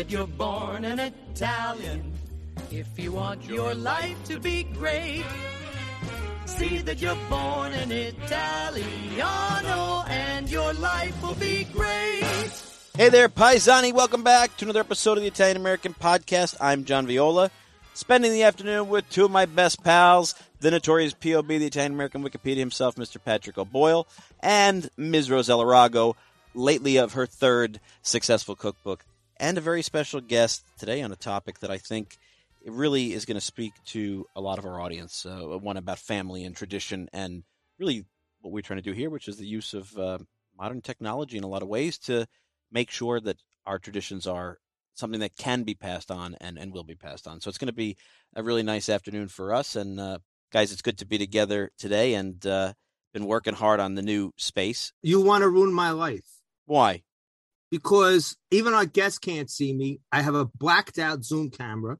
that you're born an Italian. If you want your life to be great, see that you're born an Italiano and your life will be great. Hey there, Paisani. Welcome back to another episode of the Italian American Podcast. I'm John Viola, spending the afternoon with two of my best pals, the notorious POB, the Italian American Wikipedia himself, Mr. Patrick O'Boyle, and Ms. Rossella Rago, lately of her third successful cookbook, and a very special guest today on a topic that I think it really is going to speak to a lot of our audience. Uh, one about family and tradition, and really what we're trying to do here, which is the use of uh, modern technology in a lot of ways to make sure that our traditions are something that can be passed on and, and will be passed on. So it's going to be a really nice afternoon for us. And uh, guys, it's good to be together today and uh, been working hard on the new space. You want to ruin my life. Why? Because even our guests can't see me. I have a blacked out Zoom camera.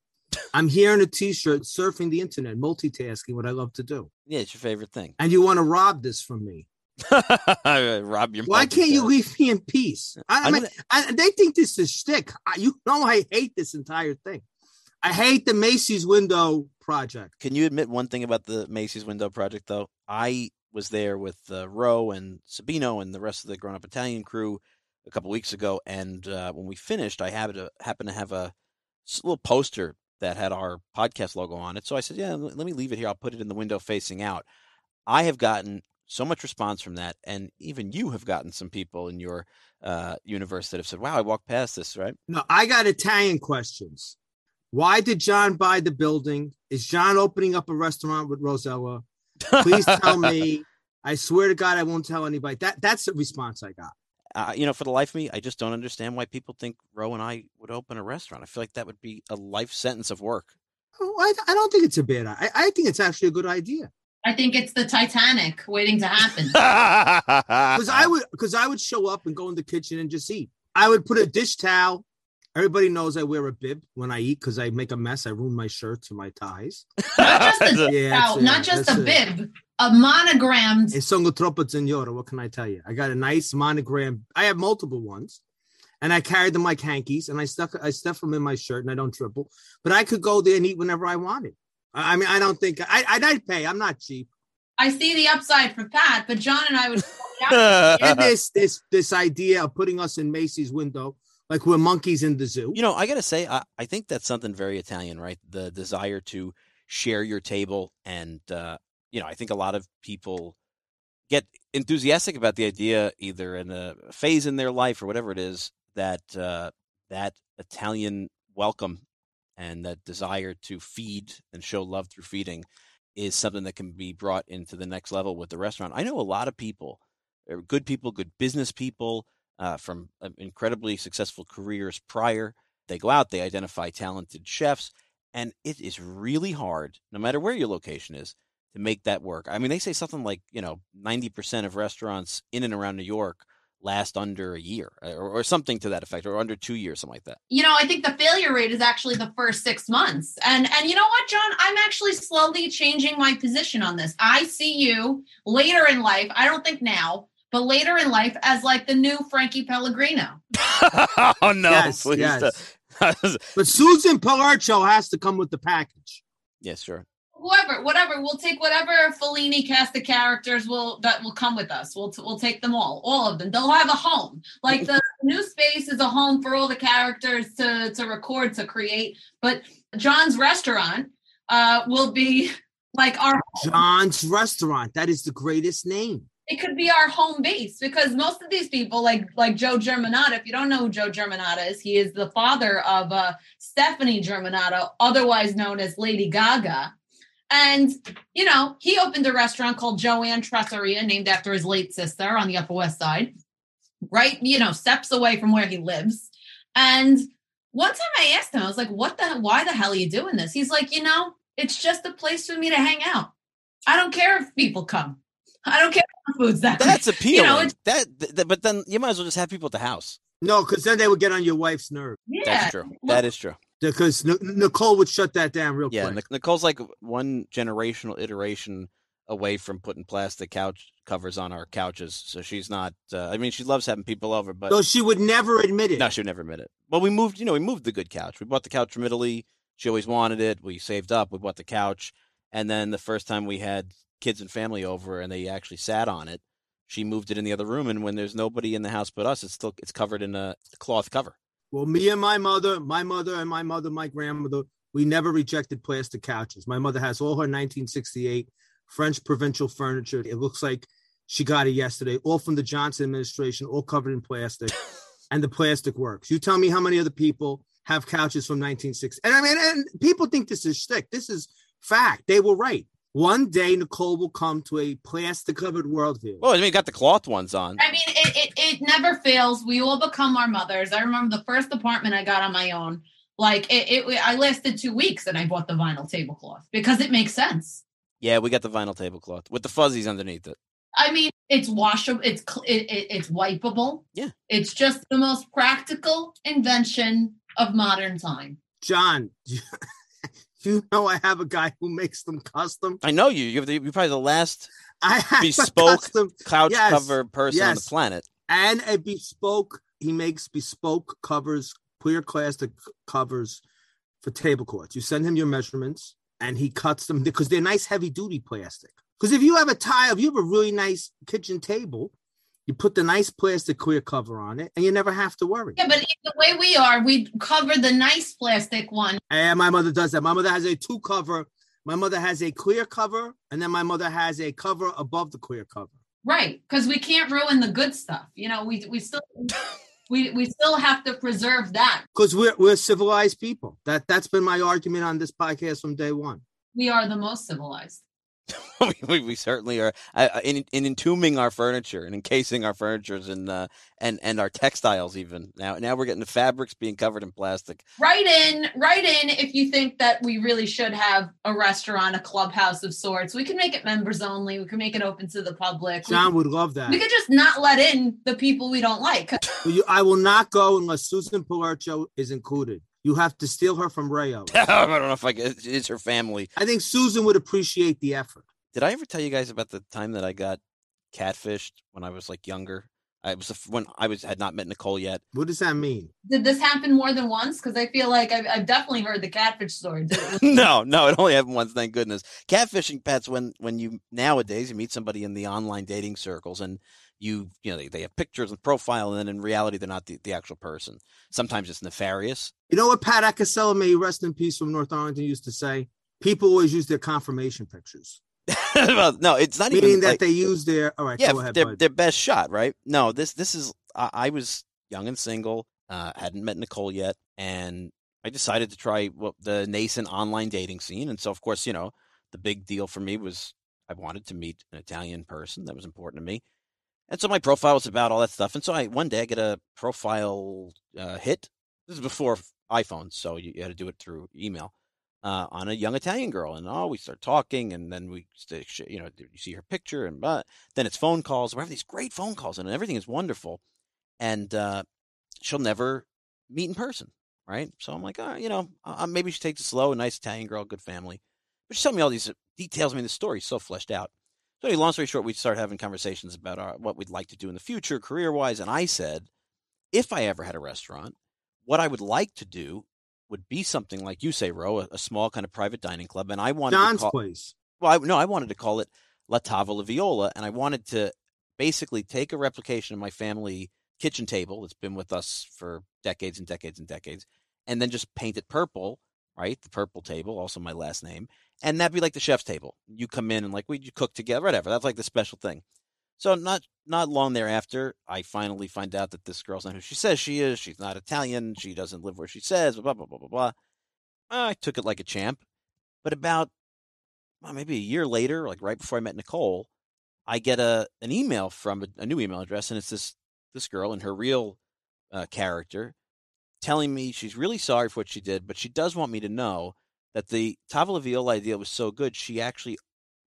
I'm here in a t-shirt surfing the internet, multitasking, what I love to do. Yeah, it's your favorite thing. And you want to rob this from me. Rob your Why can't you leave me in peace? I, I mean, I, they think this is shtick. I, you know, I hate this entire thing. I hate the Macy's window project. Can you admit one thing about the Macy's Window Project, though? I was there with uh, Roe and Sabino and the rest of the Grown Up Italian crew a couple weeks ago, and uh, when we finished, I happened to happen to have a little poster that had our podcast logo on it. So I said, "Yeah, let me leave it here. I'll put it in the window facing out." I have gotten so much response from that, and even you have gotten some people in your uh, universe that have said, "Wow, I walked past this." Right? No, I got Italian questions. Why did John buy the building? Is John opening up a restaurant with Rossella? Please tell me. I swear to God, I won't tell anybody. That that's the response I got. Uh, you know, for the life of me, I just don't understand why people think Roe and I would open a restaurant. I feel like that would be a life sentence of work. Oh, I, I don't think it's a bad. I, I think it's actually a good idea I think it's the Titanic waiting to happen. because I would because I would show up and go in the kitchen and just eat. I would put a dish towel. Everybody knows I wear a bib when I eat because I make a mess. I ruin my shirts and my ties. not just a, Yeah, now, that's not just that's a it. bib, a monogrammed. E sono troppo signora. What can I tell you? I got a nice monogram. I have multiple ones, and I carried them like hankies, and I stuck I stuff them in my shirt, and I don't triple. But I could go there and eat whenever I wanted. I I mean, I don't think I I'd, I'd pay. I'm not cheap. I see the upside for Pat, but John and I would. And this this this idea of putting us in Macy's window like we're monkeys in the zoo. you know, I got to say, I, I think that's something very Italian, right? The desire to share your table. And, uh, you know, I think a lot of people get enthusiastic about the idea, either in a phase in their life or whatever it is, that uh, that Italian welcome and that desire to feed and show love through feeding is something that can be brought into the next level with the restaurant. I know a lot of people, uh, good people, good business people uh, from uh, incredibly successful careers prior. They go out, they identify talented chefs, and it is really hard, no matter where your location is, to make that work. I mean, they say something like, you know, 90% of restaurants in and around New York last under a year uh, or, or something to that effect, or under two years, something like that. You know, I think the failure rate is actually the first six months. And and you know what, John? I'm actually slowly changing my position on this. I see you later in life. I don't think now, but later in life as like the new Frankie Pellegrino. oh, no. yes, please yes. But Susan Palarcho has to come with the package. yes, sure. Whoever, whatever, we'll take whatever Fellini cast of characters will that will come with us. We'll we'll take them all, all of them. They'll have a home. Like the new space is a home for all the characters to to record to create. But John's restaurant uh, will be like our John's restaurant. That is the greatest name. it could be our home base because most of these people like like joe germanotta if you don't know who joe germanotta is he is the father of uh, stefani germanotta otherwise known as lady gaga and you know he opened a restaurant called joanne trattoria named after his late sister on the upper west side right you know steps away from where he lives and one time i asked him i was like what the why the hell are you doing this he's like you know it's just a place for me to hang out i don't care if people come I don't care if the food's that That's great. appealing. You know, it's, that, th- th- but then you might as well just have people at the house. No, because then they would get on your wife's nerve. yeah. That's true. That is true. Because N- Nicole would shut that down real Yeah, quick. Nic- Nicole's like one generational iteration away from putting plastic couch covers on our couches. So she's not. Uh, I mean, she loves having people over, but So she would never admit it. no, she would never admit it. Well, we moved. You know, we moved the good couch. We bought the couch from Italy. She always wanted it. We saved up. We bought the couch, and then the first time we had kids and family over, and they actually sat on it, she moved it in the other room. And when there's nobody in the house but us, it's still it's covered in a cloth cover. Well, me and my mother, my mother and my mother, my grandmother, we never rejected plastic couches. My mother has all her 1968 French provincial furniture. It looks like she got it yesterday, all from the Johnson administration, all covered in plastic. and the plastic works. You tell me how many other people have couches from 1960. And I mean, and people think this is shtick. This is fact. They were right. One day, Nicole will come to a plastic covered world here. Well, I mean, we got the cloth ones on. I mean, it, it, it never fails. We all become our mothers. I remember the first apartment I got on my own. Like it, it I lasted two weeks and I bought the vinyl tablecloth because it makes sense. Yeah, we got the vinyl tablecloth with the fuzzies underneath it. I mean, it's washable. It's it, it, it's wipeable. Yeah. It's just the most practical invention of modern time. John, you know I have a guy who makes them custom. I know you. You're, the, you're probably the last I have a Bespoke custom couch Yes, cover person on the planet. and a bespoke. He makes bespoke covers, clear plastic covers for tablecloths. You send him your measurements, and he cuts them because they're nice, heavy duty plastic. Because if you have a tile, if you have a really nice kitchen table, you put the nice plastic clear cover on it, and you never have to worry. Yeah, but the way we are, we cover the nice plastic one. And my mother does that. My mother has a two cover. My mother has a clear cover, and then my mother has a cover above the clear cover. Right, because we can't ruin the good stuff. You know, we we still we we still have to preserve that. Because we're we're civilized people. That that's been my argument on this podcast from day one. We are the most civilized. we, we, we certainly are uh, in, in entombing our furniture and encasing our furnitures and uh, and and our textiles even now now we're getting the fabrics being covered in plastic Write in, write in if you think that we really should have a restaurant, a clubhouse of sorts. We can make it members only. We can make it open to the public. We, John would love that. we could just not let in the people we don't like. You, I will not go unless Susan Palercho is included. You have to steal her from Rao. I don't know if I get it's her family I think Susan would appreciate the effort. did I ever tell you guys about the time that I got catfished when I was like younger I was when I was had not met Nicole yet What does that mean? Did this happen more than once? Because I feel like I've, I've definitely heard the catfish story. No, no, it only happened once. Thank goodness. Catfishing pets when when you nowadays you meet somebody in the online dating circles and you you know they, they have pictures and profile and then in reality they're not the, the actual person. Sometimes it's nefarious. You know what Pat Acasella, may rest in peace from North Arlington, used to say? People always use their confirmation pictures, well, no, it's not meaning even that like, they use their. All right, yeah, ahead. their their best shot, right? No, this this is I, I was young and single, uh, hadn't met Nicole yet, and I decided to try what the nascent online dating scene. And so, of course, you know, the big deal for me was I wanted to meet an Italian person. That was important to me. And so my profile was about all that stuff. And so I one day I get a profile uh, hit. This is before iPhones, so you, you had to do it through email uh, on a young Italian girl. And oh, we start talking, and then we, you know, you see her picture, and uh, then it's phone calls. We have these great phone calls, and everything is wonderful. And uh, she'll never meet in person, right? So I'm like, oh, you know, uh, maybe she takes it slow. A nice Italian girl, good family. But she's telling me all these details. I mean, the story's so fleshed out. So, anyway, long story short, we start having conversations about our, what we'd like to do in the future, career wise. And I said, if I ever had a restaurant, what I would like to do would be something like you say, Ro, a, a small kind of private dining club. And I wanted John's to call, place. well, I, no, I wanted to call it La Tavola Viola, and I wanted to basically take a replication of my family kitchen table that's been with us for decades and decades and decades, and then just paint it purple, right? The purple table, also my last name, and that'd be like the chef's table. You come in and like we cook together, whatever. That's like the special thing. So not not long thereafter, I finally find out that this girl's not who she says she is. She's not Italian. She doesn't live where she says. Blah blah blah blah blah. I took it like a champ, but about well, maybe a year later, like right before I met Nicole, I get a an email from a, a new email address, and it's this this girl and her real uh, character telling me she's really sorry for what she did, but she does want me to know that the Tavola Viola idea was so good, she actually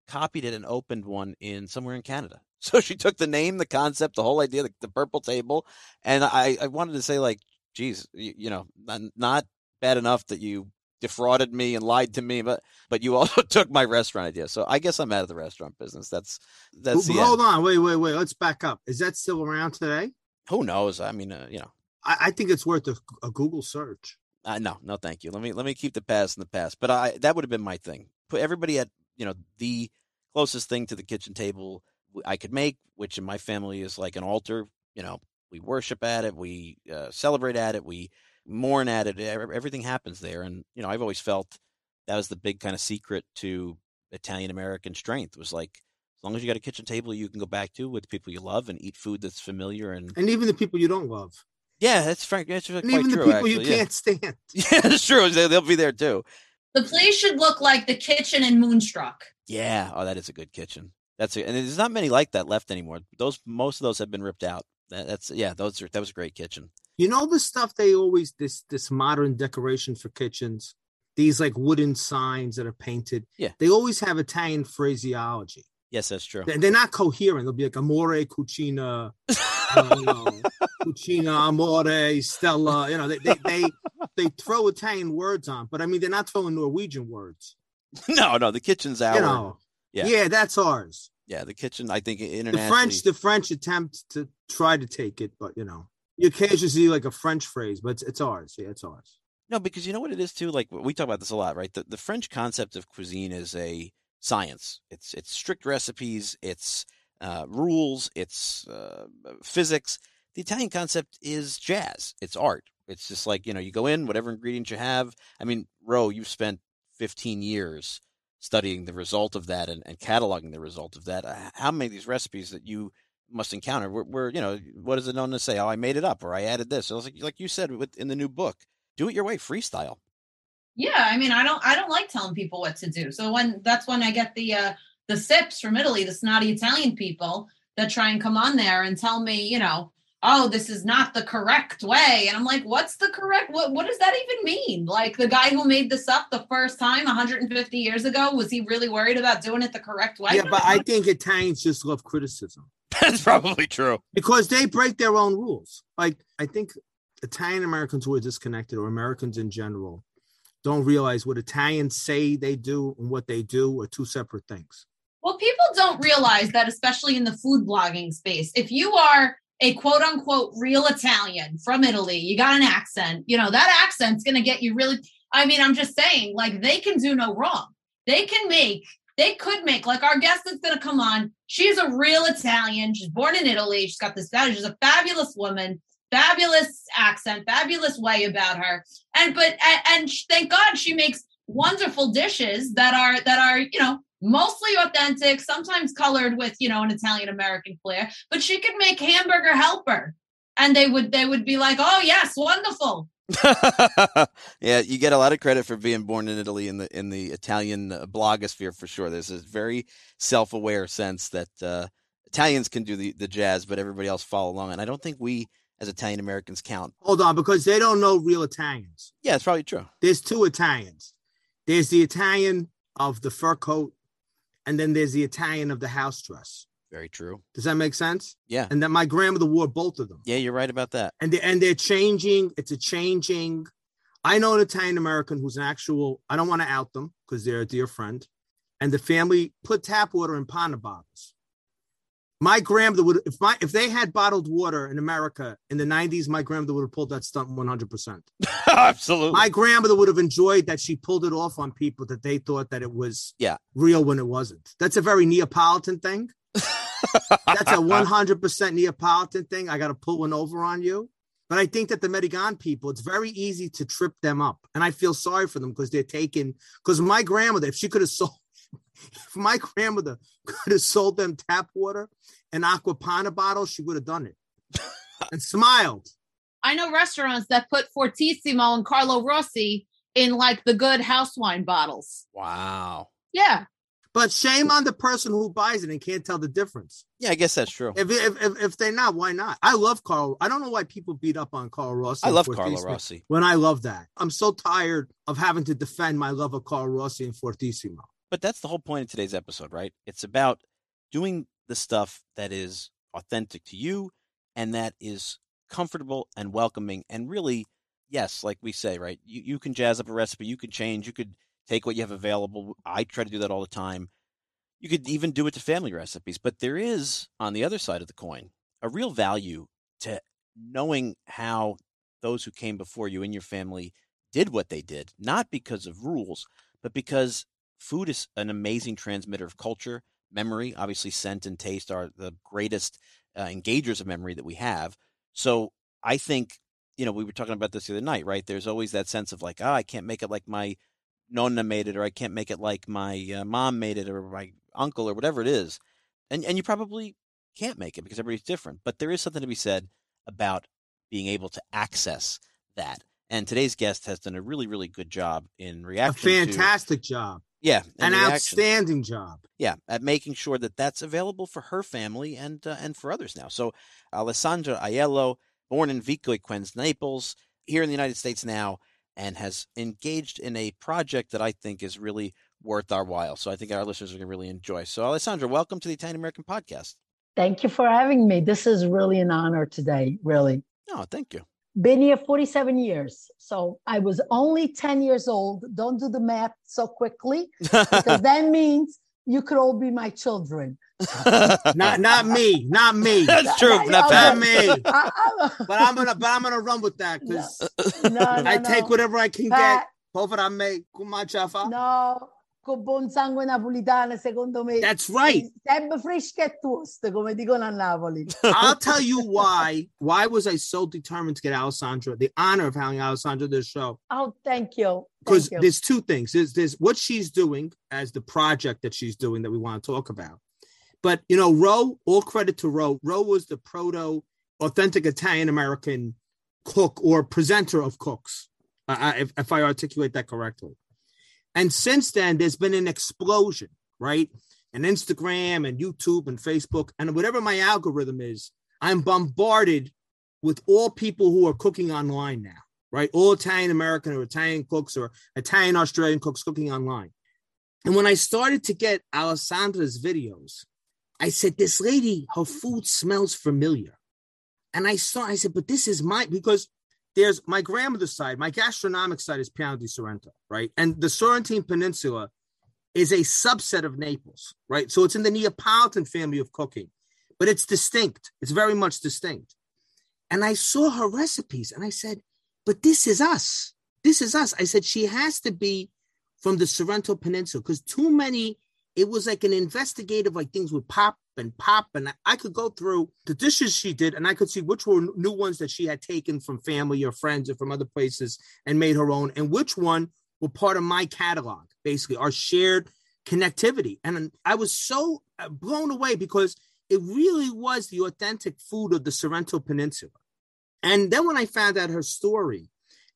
copied it and opened one in somewhere in Canada. So she took the name, the concept, the whole idea, the, the purple table, and I, I wanted to say like, geez, you, you know, not, not bad enough that you defrauded me and lied to me, but but you also took my restaurant idea. So I guess I'm out of the restaurant business. That's that's the Hold end. on, wait, wait, wait. Let's back up. Is that still around today? Who knows? I mean, uh, you know, I, I think it's worth a, a Google search. uh, no, no, thank you. Let me let me keep the past in the past. But I that would have been my thing. Put everybody at you know the closest thing to the kitchen table I could make, which in my family is like an altar. You know, we worship at it, we uh, celebrate at it, we mourn at it. Everything happens there, and you know, I've always felt that was the big kind of secret to Italian American strength. Was like as long as you got a kitchen table you can go back to with people you love and eat food that's familiar and And even the people you don't love. yeah, that's frank. That's quite And even true. the people actually, you yeah. can't stand. Yeah, that's true. They'll be there too. The place should look like the kitchen in Moonstruck. Yeah. Oh, that is a good kitchen. That's and there's not many like that left anymore. Those most of those have been ripped out. That, that's yeah. Those are that was a great kitchen. You know the stuff they always this this modern decoration for kitchens, these like wooden signs that are painted. Yeah. They always have Italian phraseology. Yes, that's true. They- They're not coherent. They'll be like amore, cucina, uh, you know, cucina, amore, stella. You know, they, they they they throw Italian words on, but I mean they're not throwing Norwegian words. no, no, the kitchen's our. You know, Yeah. yeah, that's ours. Yeah, the kitchen. I think The. French, the French attempt to try to take it, but you know, you occasionally see like a French phrase, but it's, it's ours. Yeah, it's ours. No, because you know what it is too. Like we talk about this a lot, right? The the French concept of cuisine is a science. It's it's strict recipes. It's uh, rules. It's uh, physics. The Italian concept is jazz. It's art. It's just like you know, you go in, whatever ingredients you have. I mean, Ro, you've spent 15 years studying the result of that and, and cataloging the result of that. Uh, How many of these recipes that you must encounter were, were you know, what is it known to say? Oh, I made it up, or I added this. So like, like you said with, in the new book, do it your way, freestyle. Yeah, I mean, I don't, I don't like telling people what to do. So when that's when I get the uh, the sips from Italy, the snotty Italian people that try and come on there and tell me, you know, oh, this is not the correct way, and I'm like, what's the correct? What what does that even mean? Like the guy who made this up the first time 150 years ago, was he really worried about doing it the correct way? Yeah, but I think Italians just love criticism That's probably true. because they break their own rules. Like I think Italian Americans who are disconnected, or Americans in general, don't realize what Italians say they do and what they do are two separate things. Well, people don't realize that, especially in the food blogging space. If you are a quote unquote real Italian from Italy, you got an accent, you know, that accent's going to get you really. I mean, I'm just saying, like, they can do no wrong. They can make, they could make, like, our guest that's going to come on, she's a real Italian. She's born in Italy. She's got this, she's a fabulous woman, fabulous accent, fabulous way about her. And, but, and, and thank God she makes wonderful dishes that are, that are, you know, mostly authentic, sometimes colored with, you know, an Italian American flair, but she could make hamburger helper. And they would they would be like, "Oh yes, wonderful." yeah, you get a lot of credit for being born in Italy in the in the Italian uh, blogosphere for sure. There's this very self-aware sense that uh, Italians can do the, the jazz, but everybody else follow along. And I don't think we as Italian Americans count. Hold on, because they don't know real Italians. Yeah, it's probably true. There's two Italians. There's the Italian of the fur coat, and then there's the Italian of the house dress. Very true. Does that make sense? Yeah. And then my grandmother wore both of them. Yeah, you're right about that. and they, and they're changing. It's a changing. I know an Italian American who's an actual. I don't want to out them because they're a dear friend, and the family put tap water in Panna bottles. My grandmother would if my if they had bottled water in America in the '90s, my grandmother would have pulled that stunt 100. percent Absolutely. My grandmother would have enjoyed that she pulled it off on people that they thought that it was Yeah. real when it wasn't. That's a very Neapolitan thing. That's a 100% Neapolitan thing. I got to pull one over on you. But I think that the Medigan people, it's very easy to trip them up. And I feel sorry for them because they're taking, because my grandmother, if she could have sold, if my grandmother could have sold them tap water and Acqua Panna bottles, she would have done it and smiled. I know restaurants that put Fortissimo and Carlo Rossi in like the good house wine bottles. wow. Yeah. But shame on the person who buys it and can't tell the difference. Yeah, I guess that's true. If if if, if they're not, why not? I love Carl. I don't know why people beat up on Carl Rossi. I love Fortissimo. Carlo Rossi. When I love that, I'm so tired of having to defend my love of Carl Rossi and Fortissimo. But that's the whole point of today's episode, right? It's about doing the stuff that is authentic to you and that is comfortable and welcoming and really yes, like we say, right? You you can jazz up a recipe, you can change, you could take what you have available. I try to do that all the time. You could even do it to family recipes, but there is on the other side of the coin a real value to knowing how those who came before you in your family did what they did, not because of rules, but because food is an amazing transmitter of culture, memory. Obviously, scent and taste are the greatest uh, engagers of memory that we have. So I think, you know, we were talking about this the other night, right? There's always that sense of like, oh, I can't make it like my nonna made it, or I can't make it like my uh, mom made it, or my uncle, or whatever it is. And and you probably can't make it because everybody's different. But there is something to be said about being able to access that. And today's guest has done a really, really good job in reaction. A fantastic to, job. Yeah, an outstanding job. Yeah, at making sure that that's available for her family and uh, and for others now. So, Alessandra Aiello, born in Vico Equense, Naples, here in the United States now, and has engaged in a project that I think is really worth our while. So I think our listeners are going to really enjoy. So, Alessandra, welcome to the Italian American Podcast. Thank you for having me. This is really an honor today, really. Oh, thank you. Been here 47 years. So I was only 10 years old. Don't do the math so quickly because that means you could all be my children. not not me, not me. That's true. Not, not me. I, but I'm gonna but I'm gonna run with that because no, no, I no, take whatever I can Pat, get. me, No, con buon sangue napolitano, secondo me. That's right. Sempre fresche e toast, come dicono a Napoli. I'll tell you why. Why was I so determined to get Alessandra, the honor of having Alessandra this show? Oh, thank you. Because there's two things. There's, there's what she's doing as the project that she's doing that we want to talk about. But, you know, Roe, all credit to Roe. Roe was the proto authentic Italian American cook or presenter of cooks, uh, if, if I articulate that correctly. And since then, there's been an explosion, right? And Instagram and YouTube and Facebook and whatever my algorithm is, I'm bombarded with all people who are cooking online now, right? All Italian American or Italian cooks or Italian Australian cooks cooking online. And when I started to get Alessandra's videos, I said, This lady, her food smells familiar. And I saw, I said, But this is my, because there's my grandmother's side, my gastronomic side is Piano di Sorrento, right? And the Sorrentine Peninsula is a subset of Naples, right? So it's in the Neapolitan family of cooking, but it's distinct. It's very much distinct. And I saw her recipes and I said, but this is us. This is us. I said, she has to be from the Sorrento Peninsula because too many, it was like an investigative, like things would pop and pop and I could go through the dishes she did and I could see which were new ones that she had taken from family or friends or from other places and made her own and which one were part of my catalog basically our shared connectivity. And I was so uh, blown away because it really was the authentic food of the Sorrento Peninsula. And then when I found out her story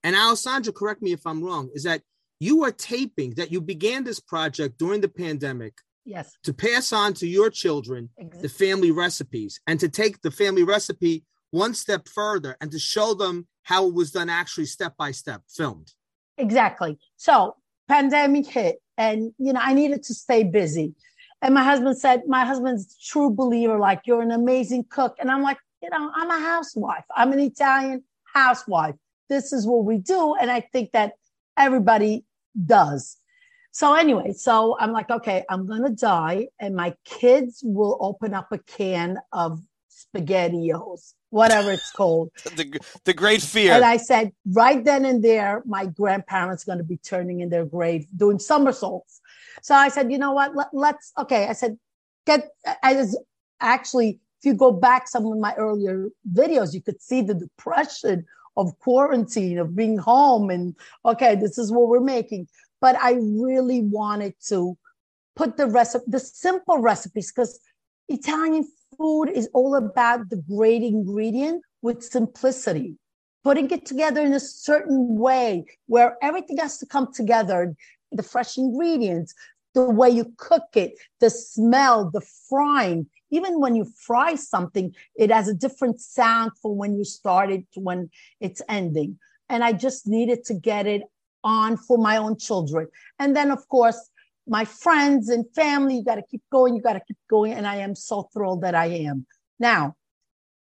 and Alessandra correct me if I'm wrong is that you are taping that you began this project during the pandemic Yes. To pass on to your children exactly. the family recipes and to take the family recipe one step further and to show them how it was done actually step by step filmed. Exactly. So pandemic hit and you know I needed to stay busy. And my husband said, my husband's true believer, like you're an amazing cook. And I'm like, you know, I'm a housewife. I'm an Italian housewife. This is what we do. And I think that everybody does. So anyway, so I'm like, okay, I'm gonna die, and my kids will open up a can of spaghettios, whatever it's called. the, the great fear. And I said, right then and there, my grandparents to be turning in their grave, doing somersaults. So I said, you know what? Let, us okay. I said, get. I was actually, if you go back some of my earlier videos, you could see the depression of quarantine, of being home, and okay, this is what we're making but I really wanted to put the recipe, the simple recipes, because Italian food is all about the great ingredient with simplicity, putting it together in a certain way where everything has to come together the fresh ingredients, the way you cook it, the smell, the frying. Even when you fry something, it has a different sound from when you start it to when it's ending. And I just needed to get it on for my own children. And then, of course, my friends and family, you got to keep going, you got to keep going. And I am so thrilled that I am. Now,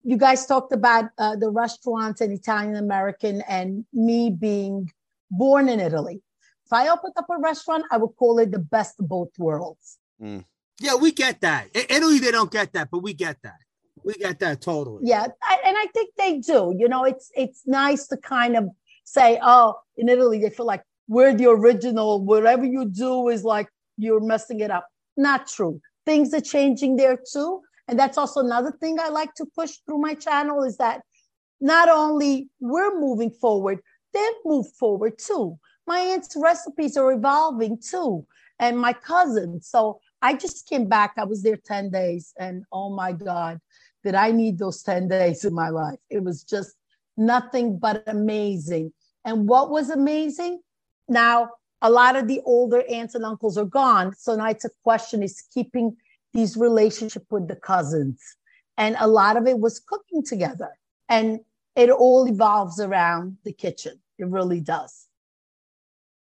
you guys talked about uh, the restaurants and Italian American and me being born in Italy. If I opened up a restaurant, I would call it the best of both worlds. Mm. Yeah, we get that. In Italy, they don't get that, but we get that. We get that totally. Yeah, I, and I think they do. You know, it's it's nice to kind of say, oh, in Italy, they feel like we're the original. Whatever you do is like you're messing it up. Not true. Things are changing there too. And that's also another thing I like to push through my channel is that not only we're moving forward, they've moved forward too. My aunt's recipes are evolving too, and my cousin. So I just came back. I was there 10 days, and oh my God, did I need those 10 days in my life? It was just nothing but amazing. And what was amazing? Now, a lot of the older aunts and uncles are gone. So now it's a question is keeping these relationship with the cousins. And a lot of it was cooking together. And it all evolves around the kitchen. It really does.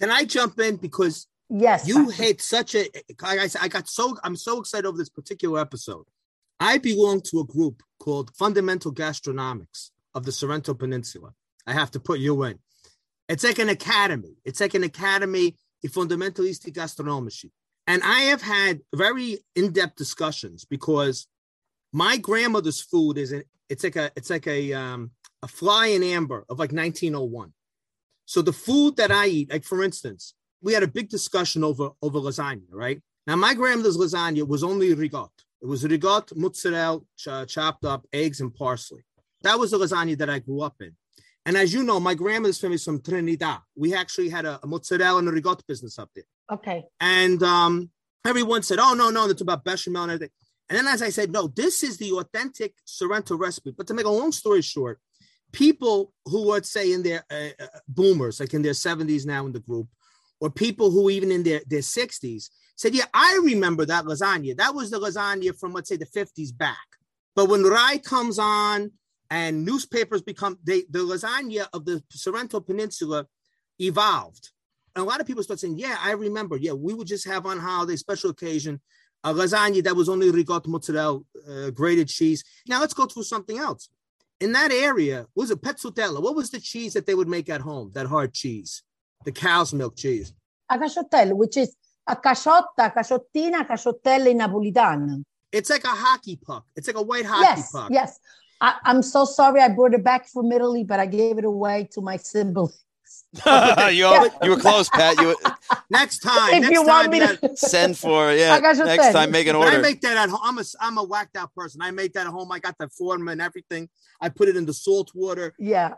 Can I jump in because Yes. you Patrick. hit such a like I said, I got so I'm so excited over this particular episode. I belong to a group called Fundamental Gastronomics of the Sorrento Peninsula. I have to put you in. It's like an academy. It's like an academy i fundamentalisti gastronomici. And I have had very in-depth discussions because my grandmother's food is an, it's like a it's like a um a fly in amber of like 1901. So the food that I eat, like for instance, we had a big discussion over over lasagna, right? Now my grandmother's lasagna was only ricotta. It was ricotta, mozzarella, ch- chopped up, eggs, and parsley. That was the lasagna that I grew up in. And as you know, my grandmother's family is from Trinidad. We actually had a, a mozzarella and a ricotta business up there. Okay. And um, everyone said, oh, no, no, that's about bechamel and everything. And then as I said, no, this is the authentic Sorrento recipe. But to make a long story short, people who would say in their uh, uh, boomers, like in their 70s now in the group, or people who even in their, their 60s said, yeah, I remember that lasagna. That was the lasagna from, let's say, the 50s back. But when Rai comes on and newspapers become, they, the lasagna of the Sorrento Peninsula evolved. And a lot of people start saying, yeah, I remember. Yeah, we would just have on holiday, special occasion, a lasagna that was only ricotta, mozzarella, uh, grated cheese. Now let's go through something else. In that area, was it pezzotella? What was the cheese that they would make at home? That hard cheese, the cow's milk cheese. A caciotello, which is a caciotta, caciottina, in Napolitan. It's like a hockey puck. It's like a white hockey Yes, puck. yes. I, I'm so sorry I brought it back from Italy, but I gave it away to my siblings. you, you were close, Pat. You Next time, if next you time, want me to, send for yeah. I Next thing. time, make an order. I make that at home. I'm a I'm a whacked out person. I make that at home. I got the form and everything. I put it in the salt water. yeah,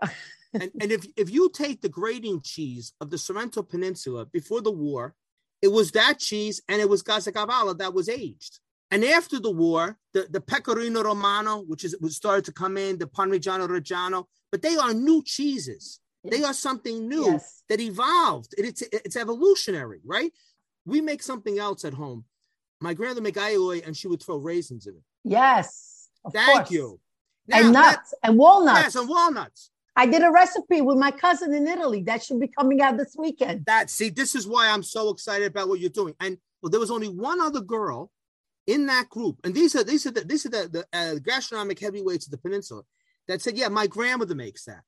and, and if if you take the grating cheese of the Sorrento Peninsula before the war, it was that cheese and it was Gazzacavallo that was aged. And after the war, the, the Pecorino Romano, which is was started to come in, the Parmigiano Reggiano, but they are new cheeses. They are something new Yes. that evolved. It- it's it's evolutionary, right? We make something else at home. My grandmother make aioli and she would throw raisins in it. yes, of Thank course. you. and Now, nuts and walnuts. Yes, and walnuts. I did a recipe with my cousin in Italy that should be coming out this weekend. that see this is why i'm so excited about what you're doing and well there was only one other girl in that group and these are these are the these are the, the uh, gastronomic heavyweights of the peninsula that said yeah my grandmother makes that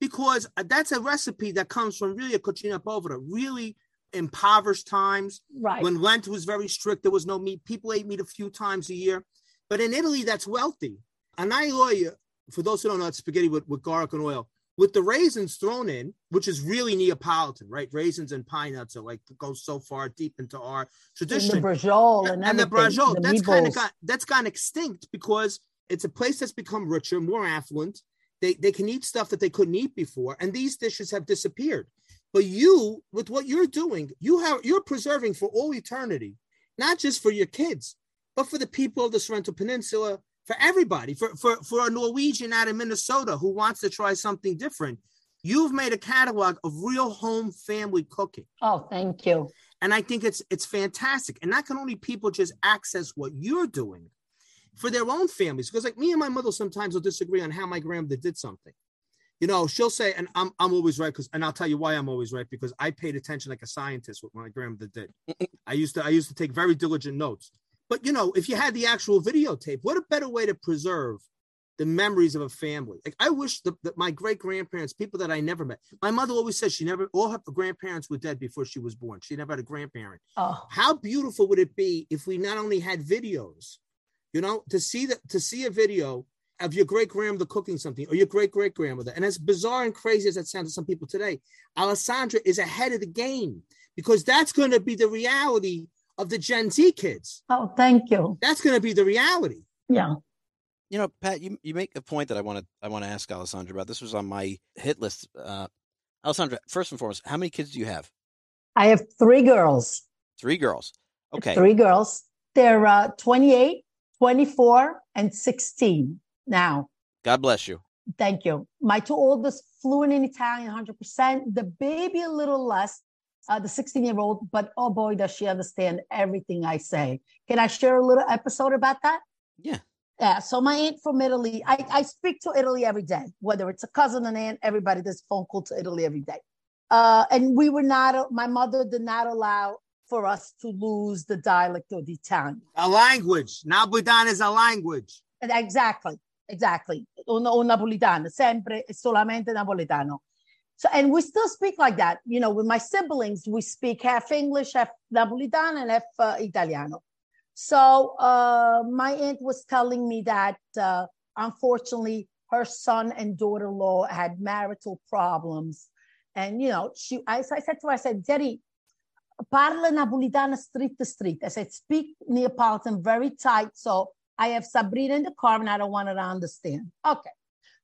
because that's a recipe that comes from really a cucina povera really impoverished times Right. when lent was very strict there was no meat people ate meat a few times a year but in italy that's wealthy and aioli for those who don't know it's spaghetti with, with garlic and oil with the raisins thrown in, which is really Neapolitan, right? Raisins and pine nuts are like go so far deep into our tradition. and the brajol and, and the brajol, the that's kind of got that's gone extinct because it's a place that's become richer, more affluent. They they can eat stuff that they couldn't eat before, and these dishes have disappeared. But you, with what you're doing, you have you're preserving for all eternity, not just for your kids, but for the people of the Sorrento Peninsula, for everybody, for for for a Norwegian out of Minnesota who wants to try something different. You've made a catalog of real home family cooking. Oh, thank you. And I think it's it's fantastic. And not can only people just access what you're doing for their own families, because like me and my mother sometimes will disagree on how my grandmother did something. You know, she'll say, and I'm I'm always right because, and I'll tell you why I'm always right because I paid attention like a scientist what my grandmother did. I used to I used to take very diligent notes. But you know, if you had the actual videotape, what a better way to preserve the memories of a family. Like I wish that my great grandparents, people that I never met. My mother always says she never all her grandparents were dead before she was born. She never had a grandparent. Oh, How beautiful would it be if we not only had videos, you know, to see that to see a video of your great grandmother cooking something or your great great grandmother. And as bizarre and crazy as that sounds to some people today, Alessandra is ahead of the game because that's going to be the reality of the Gen Z kids. oh, thank you. That's going to be the reality. Yeah. You know, Pat, you you make a point that I want to I want to ask Alessandra about. This was on my hit list. Uh, Alessandra, first and foremost, how many kids do you have? I have three girls. Three girls. Okay. Three girls. They're uh, 28, 24, and 16 now. God bless you. Thank you. My two oldest fluent in Italian, 100%. The baby, a little less, uh, the 16 year old, but oh boy, does she understand everything I say. Can I share a little episode about that? Yeah. Yeah. So, my aunt from Italy, I, I speak to Italy every day, whether it's a cousin, an aunt, everybody does phone call to Italy every day. Uh, and we were not, my mother did not allow for us to lose the dialect of the Italian. A language. Napolitan is a language. Exactly, exactly. Un napolitano, sempre e solamente napoletano. So, and we still speak like that. You know, with my siblings, we speak half English, half Napolitano, and half uh, Italiano. So, uh, my aunt was telling me that uh, unfortunately, her son and daughter-in-law had marital problems, and you know, she. I, I said to her, I said, Jerry, parla napolitana street to street. I said, speak Neapolitan very tight. So I have Sabrina in the car and I don't want her to understand. Okay.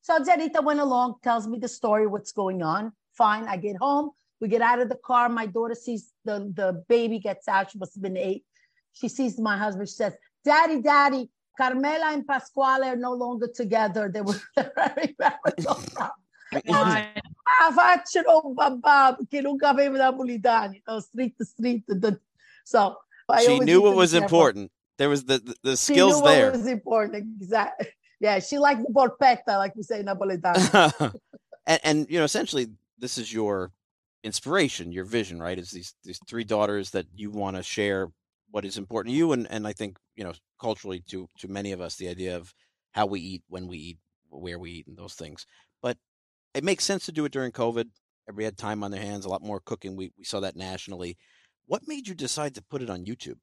So Zerita went along, tells me the story, what's going on. Fine. I get home. We get out of the car. My daughter sees the, the baby gets out. She must have been eight. She sees my husband. She says, Daddy, Daddy, Carmela and Pasquale are no longer together. They were very. Ah, facciano un babà che non capeva napolitano, you know, street to street. the- So I she knew what was important. There was the the, the She skills knew what there. was important. Exactly. Yeah, she liked the polpetta, like we say in Napolitano. and, and you know, essentially, this is your inspiration, your vision, right? Is these these three daughters that you want to share what is important to you, and and I think you know culturally to to many of us, the idea of how we eat, when we eat, where we eat, and those things. But it makes sense to do it during COVID. Everybody had time on their hands, a lot more cooking. We we saw that nationally. What made you decide to put it on YouTube?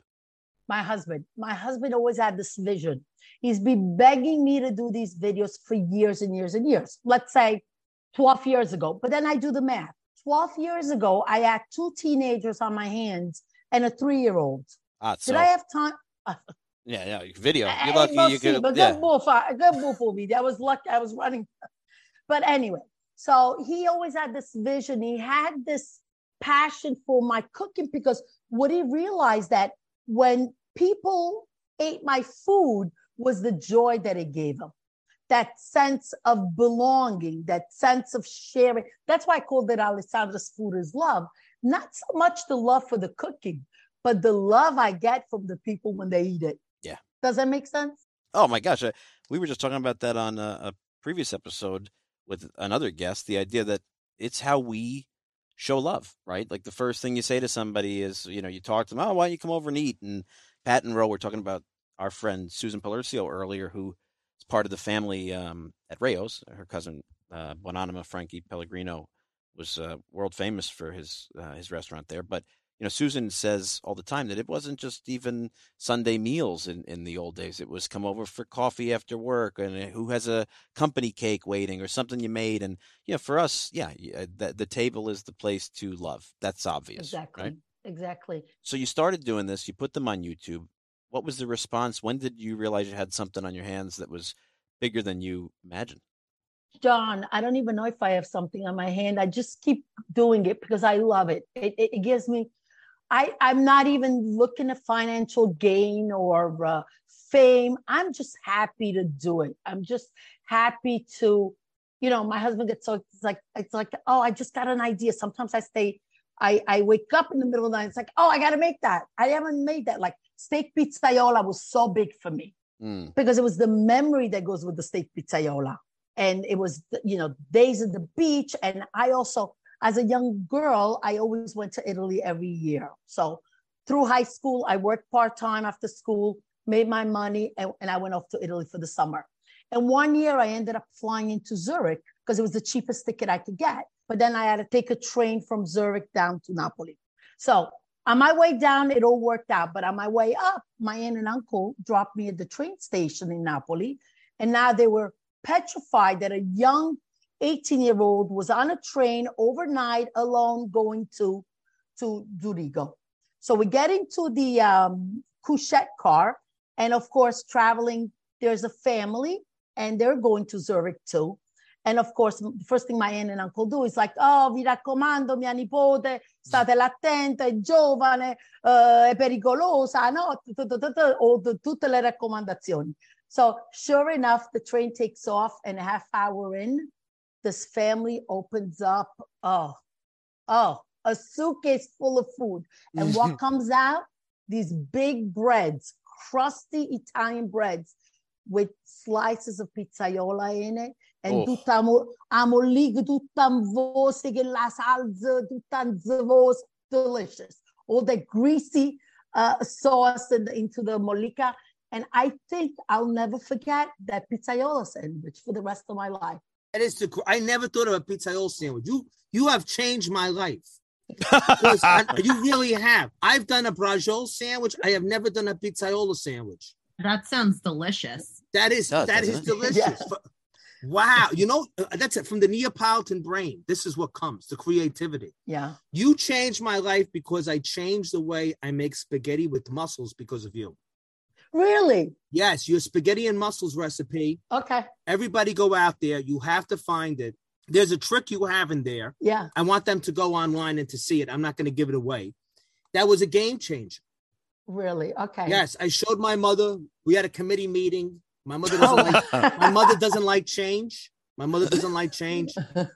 my husband. My husband always had this vision. He's been begging me to do these videos for years and years and years. Let's say 12 years ago. But then I do the math. 12 years ago, I had two teenagers on my hands and a three-year-old. Ah, Did I have time? yeah, yeah, video. Eh, You're lucky you could. but Yeah. good move, good move for me. I was lucky. I was running. But anyway, so he always had this vision. He had this passion for my cooking because what he realized that when people ate my food was the joy that it gave them. That sense of belonging, that sense of sharing. That's why I called it Alessandra's Food is Love. Not so much the love for the cooking, but the love I get from the people when they eat it. Yeah. Does that make sense? Oh my gosh, uh, we were just talking about that on a, a previous episode with another guest. The idea that it's how we show love, right? Like the first thing you say to somebody is, you know, you talk to them, oh, why don't you come over and eat? And Pat and Ro were talking about our friend Susan Palercio earlier, who is part of the family um, at Rao's. Her cousin uh, Buonanima Frankie Pellegrino was uh, world famous for his uh, his restaurant there, but you know, Susan says all the time that it wasn't just even Sunday meals in, in the old days. It was come over for coffee after work and uh, who has a company cake waiting or something you made. And, you know, for us, yeah, uh, the, the table is the place to love. That's obvious. Exactly. Right? Exactly. So you started doing this, you put them on YouTube. What was the response? When did you realize you had something on your hands that was bigger than you imagined? John, I don't even know if I have something on my hand. I just keep doing it because I love it. It, it, it gives me, I I'm not even looking at financial gain or uh, fame. I'm just happy to do it. I'm just happy to, you know, my husband gets so it's like it's like oh I just got an idea. Sometimes I stay. I, I wake up in the middle of the night. It's like, oh, I got to make that. I haven't made that. Like steak pizzaiola was so big for me Mm. because it was the memory that goes with the steak pizzaiola. And it was, you know, days at the beach. And I also, as a young girl, I always went to Italy every year. So through high school, I worked part time after school, made my money, and, and I went off to Italy for the summer. And one year I ended up flying into Zurich because it was the cheapest ticket I could get. But then I had to take a train from Zurich down to Napoli. So on my way down, it all worked out. But on my way up, my aunt and uncle dropped me at the train station in Napoli. And now they were petrified that a young 18 year old was on a train overnight alone going to, to Zurigo. So we get into the um, couchette car. And of course, traveling, there's a family and they're going to Zurich too. And of course, the first thing my aunt and uncle do is like, oh, vi raccomando, mia nipote, statela attenta, è giovane, eh, è pericolosa, no? All tutte le raccomandazioni. So sure enough, the train takes off and a half hour in, this family opens up, oh, oh, a suitcase full of food. And what comes out? These big breads, crusty Italian breads with slices of pizzaiola in it. And Oh. tutta amo- amolig, tutta anvosa, che la salsa, tutta anvosa, delicious. All that greasy uh, sauce the, into the mollica. And I think I'll never forget that pizzaiola sandwich for the rest of my life. That is the. I never thought of a pizzaiola sandwich. You you have changed my life. I- you really have. I've done a braciole sandwich. I have never done a pizzaiola sandwich. That sounds delicious. That is Does, that is it? delicious. Yeah. Wow, you know uh, that's it from the Neapolitan brain. This is what comes the creativity. Yeah. You changed my life because I changed the way I make spaghetti with mussels because of you. Really? Yes, your spaghetti and mussels recipe. Okay. Everybody go out there. You have to find it. There's a trick you have in there. Yeah. I want them to go online and to see it. I'm not going to give it away. That was a game changer. Really? Okay. Yes, I showed my mother. We had a committee meeting. My mother doesn't oh. like my mother doesn't like change. My mother doesn't like change.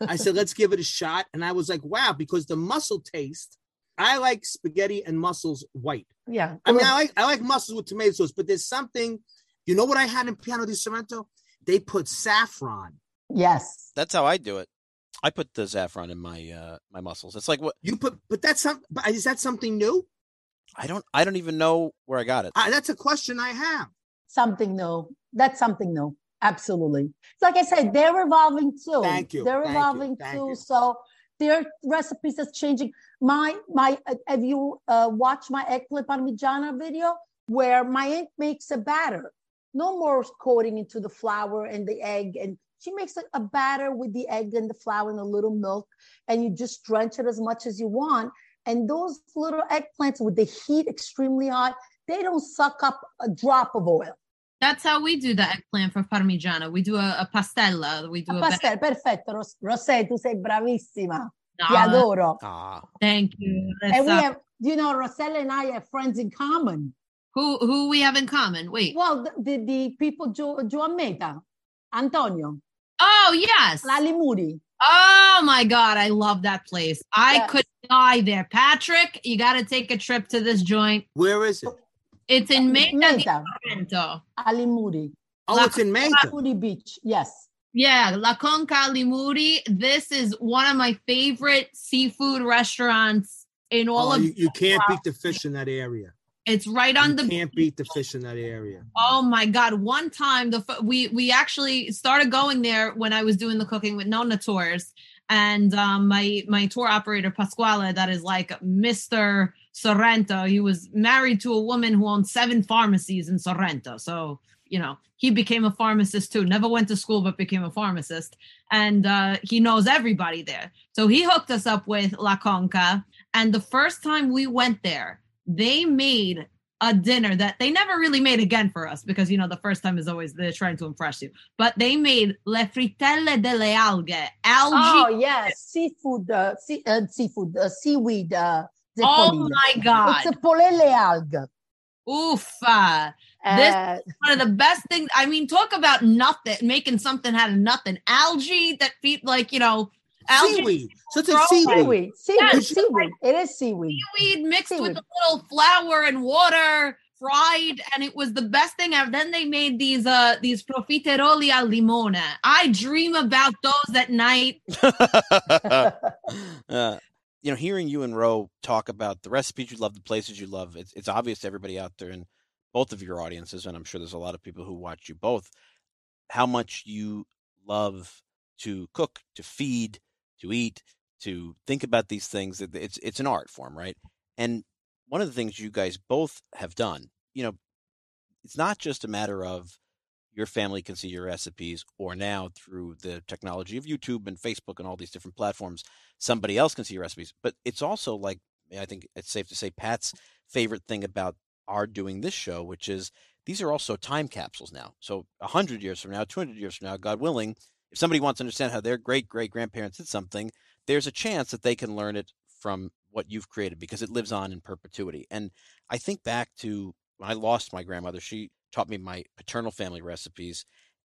I said, let's give it a shot. And I was like, wow, because the mussel taste, I like spaghetti and mussels white. Yeah. I mean, I like I like mussels with tomato sauce, but there's something, you know what I had in Piano di Sorrento? They put saffron. yes. That's how I do it. I put the saffron in my uh my mussels. It's like what You put, but that's some. But is that something new? I don't I don't even know where I got it. I, that's a question I have. Something new. That's something new. Absolutely. Like I said, they're evolving too. Thank you. They're Thank evolving Thank too. you. So their recipes is changing. My my have you uh, watched my eggplant parmigiana video where my aunt makes a batter? No more coating into the flour and the egg, and she makes a, a batter with the egg and the flour and a little milk, and you just drench it as much as you want. And those little eggplants with the heat extremely hot, they don't suck up a drop of oil. That's how we do the eggplant for parmigiana. We do a, a pastella. We do A a, pastel, perfetto. Ros- Rosé, tu sei bravissima. Ti Ah, adoro. Ah, Thank you. And we uh, have, you know, Rossella and I have friends in common. who who we have in common? Wait. Well, the, the, the people, Jo Joan Meta, Antonio, Oh yes. La Limuri. Oh my god, I love that place. I Yes. could die there. Patrick, you got to take a trip to this joint. Where is it? It's in Meta di Meta, Sorrento. Alimuri. Oh, La- it's in Meta. Alimuri Beach, yes. Yeah, La Conca Limuri. This is one of my favorite seafood restaurants in all Oh, of you, you can't beat the fish in that area. It's right on You the can't beat the fish in that area. Oh my god! One time, the we we actually started going there when I was doing the cooking with Nonna Tours, and um, my my tour operator Pasquale, that is like Mister Sorrento. He was married to a woman who owned seven pharmacies in Sorrento, so you know he became a pharmacist too. Never went to school, but became a pharmacist, and uh, he knows everybody there. So he hooked us up with La Conca, and the first time we went there, they made a dinner that they never really made again for us because you know the first time is always they're trying to impress you. But they made le frittelle delle alghe, algae. Oh, yes. Seafood, uh, sea, uh, seafood, uh, seaweed, uh, Oh zepolille. my god. It's a polele alga. Oof. uh, This- Uh, one of the best things. I mean, talk about nothing, making something out of nothing. Algae that feed like, you know, algae Seaweed. So it's Grow a seaweed. seaweed. Seaweed. Yes. Seaweed. It is seaweed. seaweed mixed with a little flour and water fried and it was the best thing ever then they made these uh these profiteroli al limone i dream about those at night uh, you know, hearing you and Ro talk about the recipes you love, the places you love, it's, it's obvious to everybody out there in both of your audiences, and I'm sure there's a lot of people who watch you both, how much you love to cook, to feed, to eat, to think about these things. It's it's an art form, right? And one of the things you guys both have done, you know, it's not just a matter of your family can see your recipes, or now through the technology of YouTube and Facebook and all these different platforms, somebody else can see your recipes. But it's also like I think it's safe to say Pat's favorite thing about our doing this show, which is these are also time capsules now. So a hundred years from now, two hundred years from now, God willing, if somebody wants to understand how their great great grandparents did something, there's a chance that they can learn it from what you've created because it lives on in perpetuity. And I think back to when I lost my grandmother, she taught me my paternal family recipes,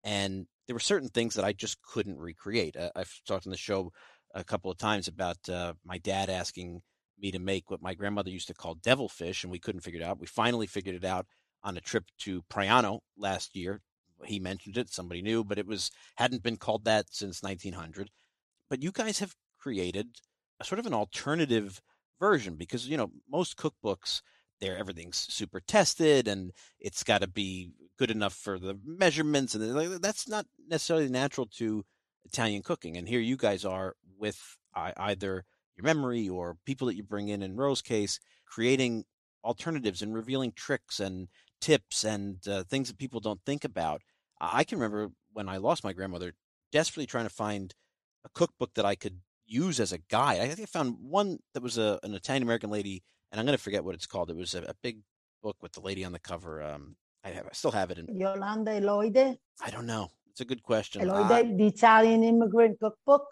and there were certain things that I just couldn't recreate. Uh, I've talked on the show a couple of times about uh, my dad asking me to make what my grandmother used to call devilfish, and we couldn't figure it out. We finally figured it out on a trip to Praiano last year. He mentioned it, somebody knew, but it was hadn't been called that since 1900. But you guys have created a sort of an alternative version because you know most cookbooks there everything's super tested and it's got to be good enough for the measurements and like, that's not necessarily natural to Italian cooking. And here you guys are with uh, either your memory or people that you bring in in Rose's case, creating alternatives and revealing tricks and tips and uh, things that people don't think about. I can remember when I lost my grandmother, desperately trying to find a cookbook that I could use as a guide. I think I found one that was a, an Italian American lady, and I'm going to forget what it's called. It was a, a big book with the lady on the cover. Um, I have, I still have it, in Yolanda Eloide. I don't know. It's a good question. Eloide, I- the Italian immigrant cookbook.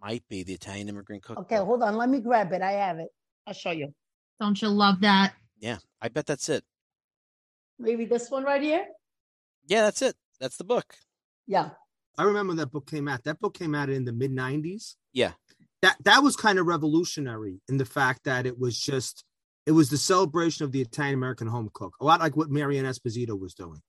might be the Italian immigrant cookbook. Okay, hold on. Let me grab it. I have it. I'll show you. don't you love that Yeah, I bet that's it. Maybe this one right here. Yeah, that's it. That's the book. Yeah. I remember that book came out. That book came out in the mid '90s. Yeah. That that was kind of revolutionary in the fact that it was just it was the celebration of the Italian American home cook, a lot like what Mary Ann Esposito was doing.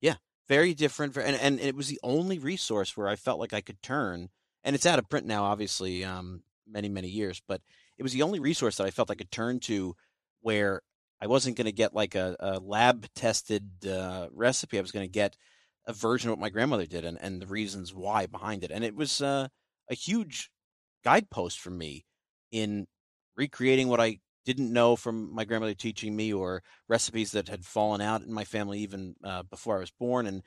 Yeah, very different, and, and it was the only resource where I felt like I could turn. And it's out of print now, obviously, um, many many years. But it was the only resource that I felt I could turn to where I wasn't going to get like a, a lab tested uh, recipe. I was going to get a version of what my grandmother did and, and the reasons why behind it. And it was uh, a huge guidepost for me in recreating what I didn't know from my grandmother teaching me or recipes that had fallen out in my family even uh, before I was born. And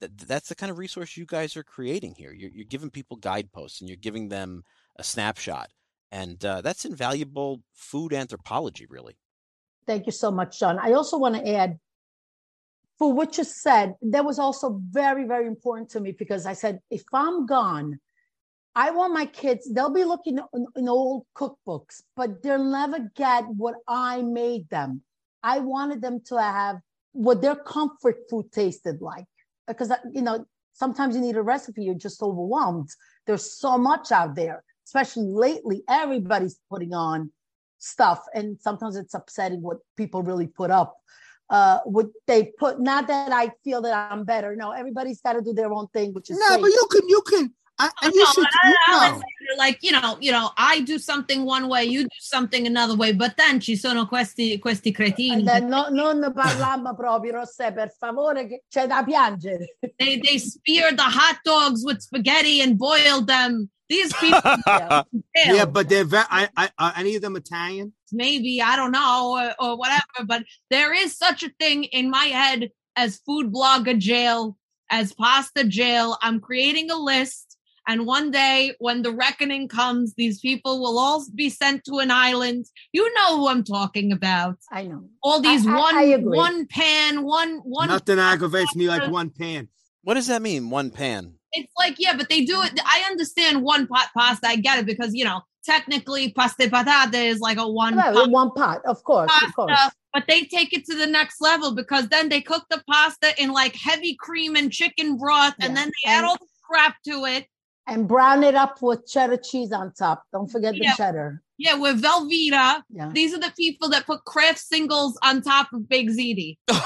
th- that's the kind of resource you guys are creating here. You're, you're giving people guideposts and you're giving them a snapshot. And uh, that's invaluable food anthropology, really. Thank you so much, John. I also want to add for what you said, that was also very, very important to me because I said, if I'm gone, I want my kids, they'll be looking in, in old cookbooks, but they'll never get what I made them. I wanted them to have what their comfort food tasted like. Because, you know, sometimes you need a recipe, you're just overwhelmed. There's so much out there, especially lately. Everybody's putting on stuff, and sometimes it's upsetting what people really put up. Uh, what they put, not that I feel that I'm better. No, everybody's got to do their own thing, which is No, great. but you can you can I, oh, and you No, should I- you know. would say you're like you know you know I do something one way you do something another way but then ci sono questi questi cretini no- non parliamo proprio, Rossè, per favore, che c'è da piangere. they they spear the hot dogs with spaghetti and boil them these people Yeah. Yeah, but they're very. I, I, are any of them Italian? maybe I don't know or, or whatever. But there is such a thing in my head as food blogger jail, as pasta jail. I'm creating a list. And one day when the reckoning comes, these people will all be sent to an island. You know who I'm talking about. I know. All these I- I- one I agree. one pan, one one Nothing aggravates me like one pan. What does that mean? One pan. it's like, yeah, but they do it. I understand one pot pasta. I get it because, you know, technically pasta patate is like a one Right, pot one pot, of course, of course. but they take it to the next level because then they cook the pasta in like heavy cream and chicken broth, and then they add all the crap to it. And brown it up with cheddar cheese on top. Don't forget the Yeah. cheddar. Yeah, with Velveeta. Yeah. These are the people that put Kraft singles on top of Big Ziti.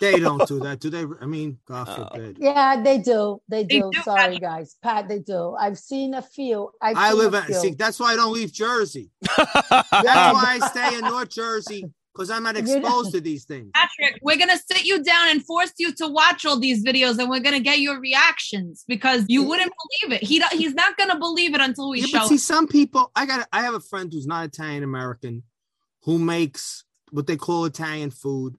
They don't do that, do they? I mean, God forbid. Yeah, they do. They They do. do, Sorry, Pat. guys. Pat, they do. I've seen a few. I've I live a at see. That's why I don't leave Jersey. That's why I stay in North Jersey because I'm not exposed to these things. Patrick, we're gonna sit you down and force you to watch all these videos, and we're gonna get your reactions because you wouldn't believe it. He he's not gonna believe it until we Yeah, show. but see, some people. I got. I have a friend who's not Italian American, who makes what they call Italian food,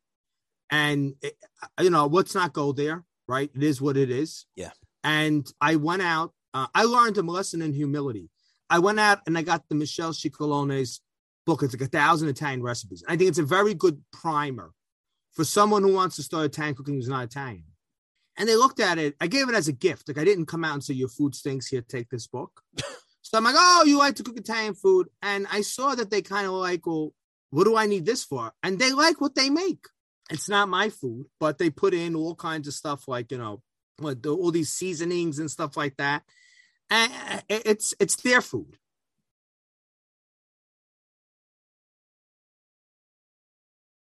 and it, you know, let's not go there. Right? It is what it is. Yeah. And I went out. Uh, I learned a lesson in humility. I went out and I got the Michele Scicolone's book. It's like a thousand Italian recipes. I think it's a very good primer for someone who wants to start Italian cooking who's not Italian. And they looked at it. I gave it as a gift. Like I didn't come out and say your food stinks. Here, take this book. so I'm like, oh, you like to cook Italian food, and I saw that they kind of like, well, what do I need this for? And they like what they make. It's not my food, but they put in all kinds of stuff like you know, all these seasonings and stuff like that. And uh, it's it's their food.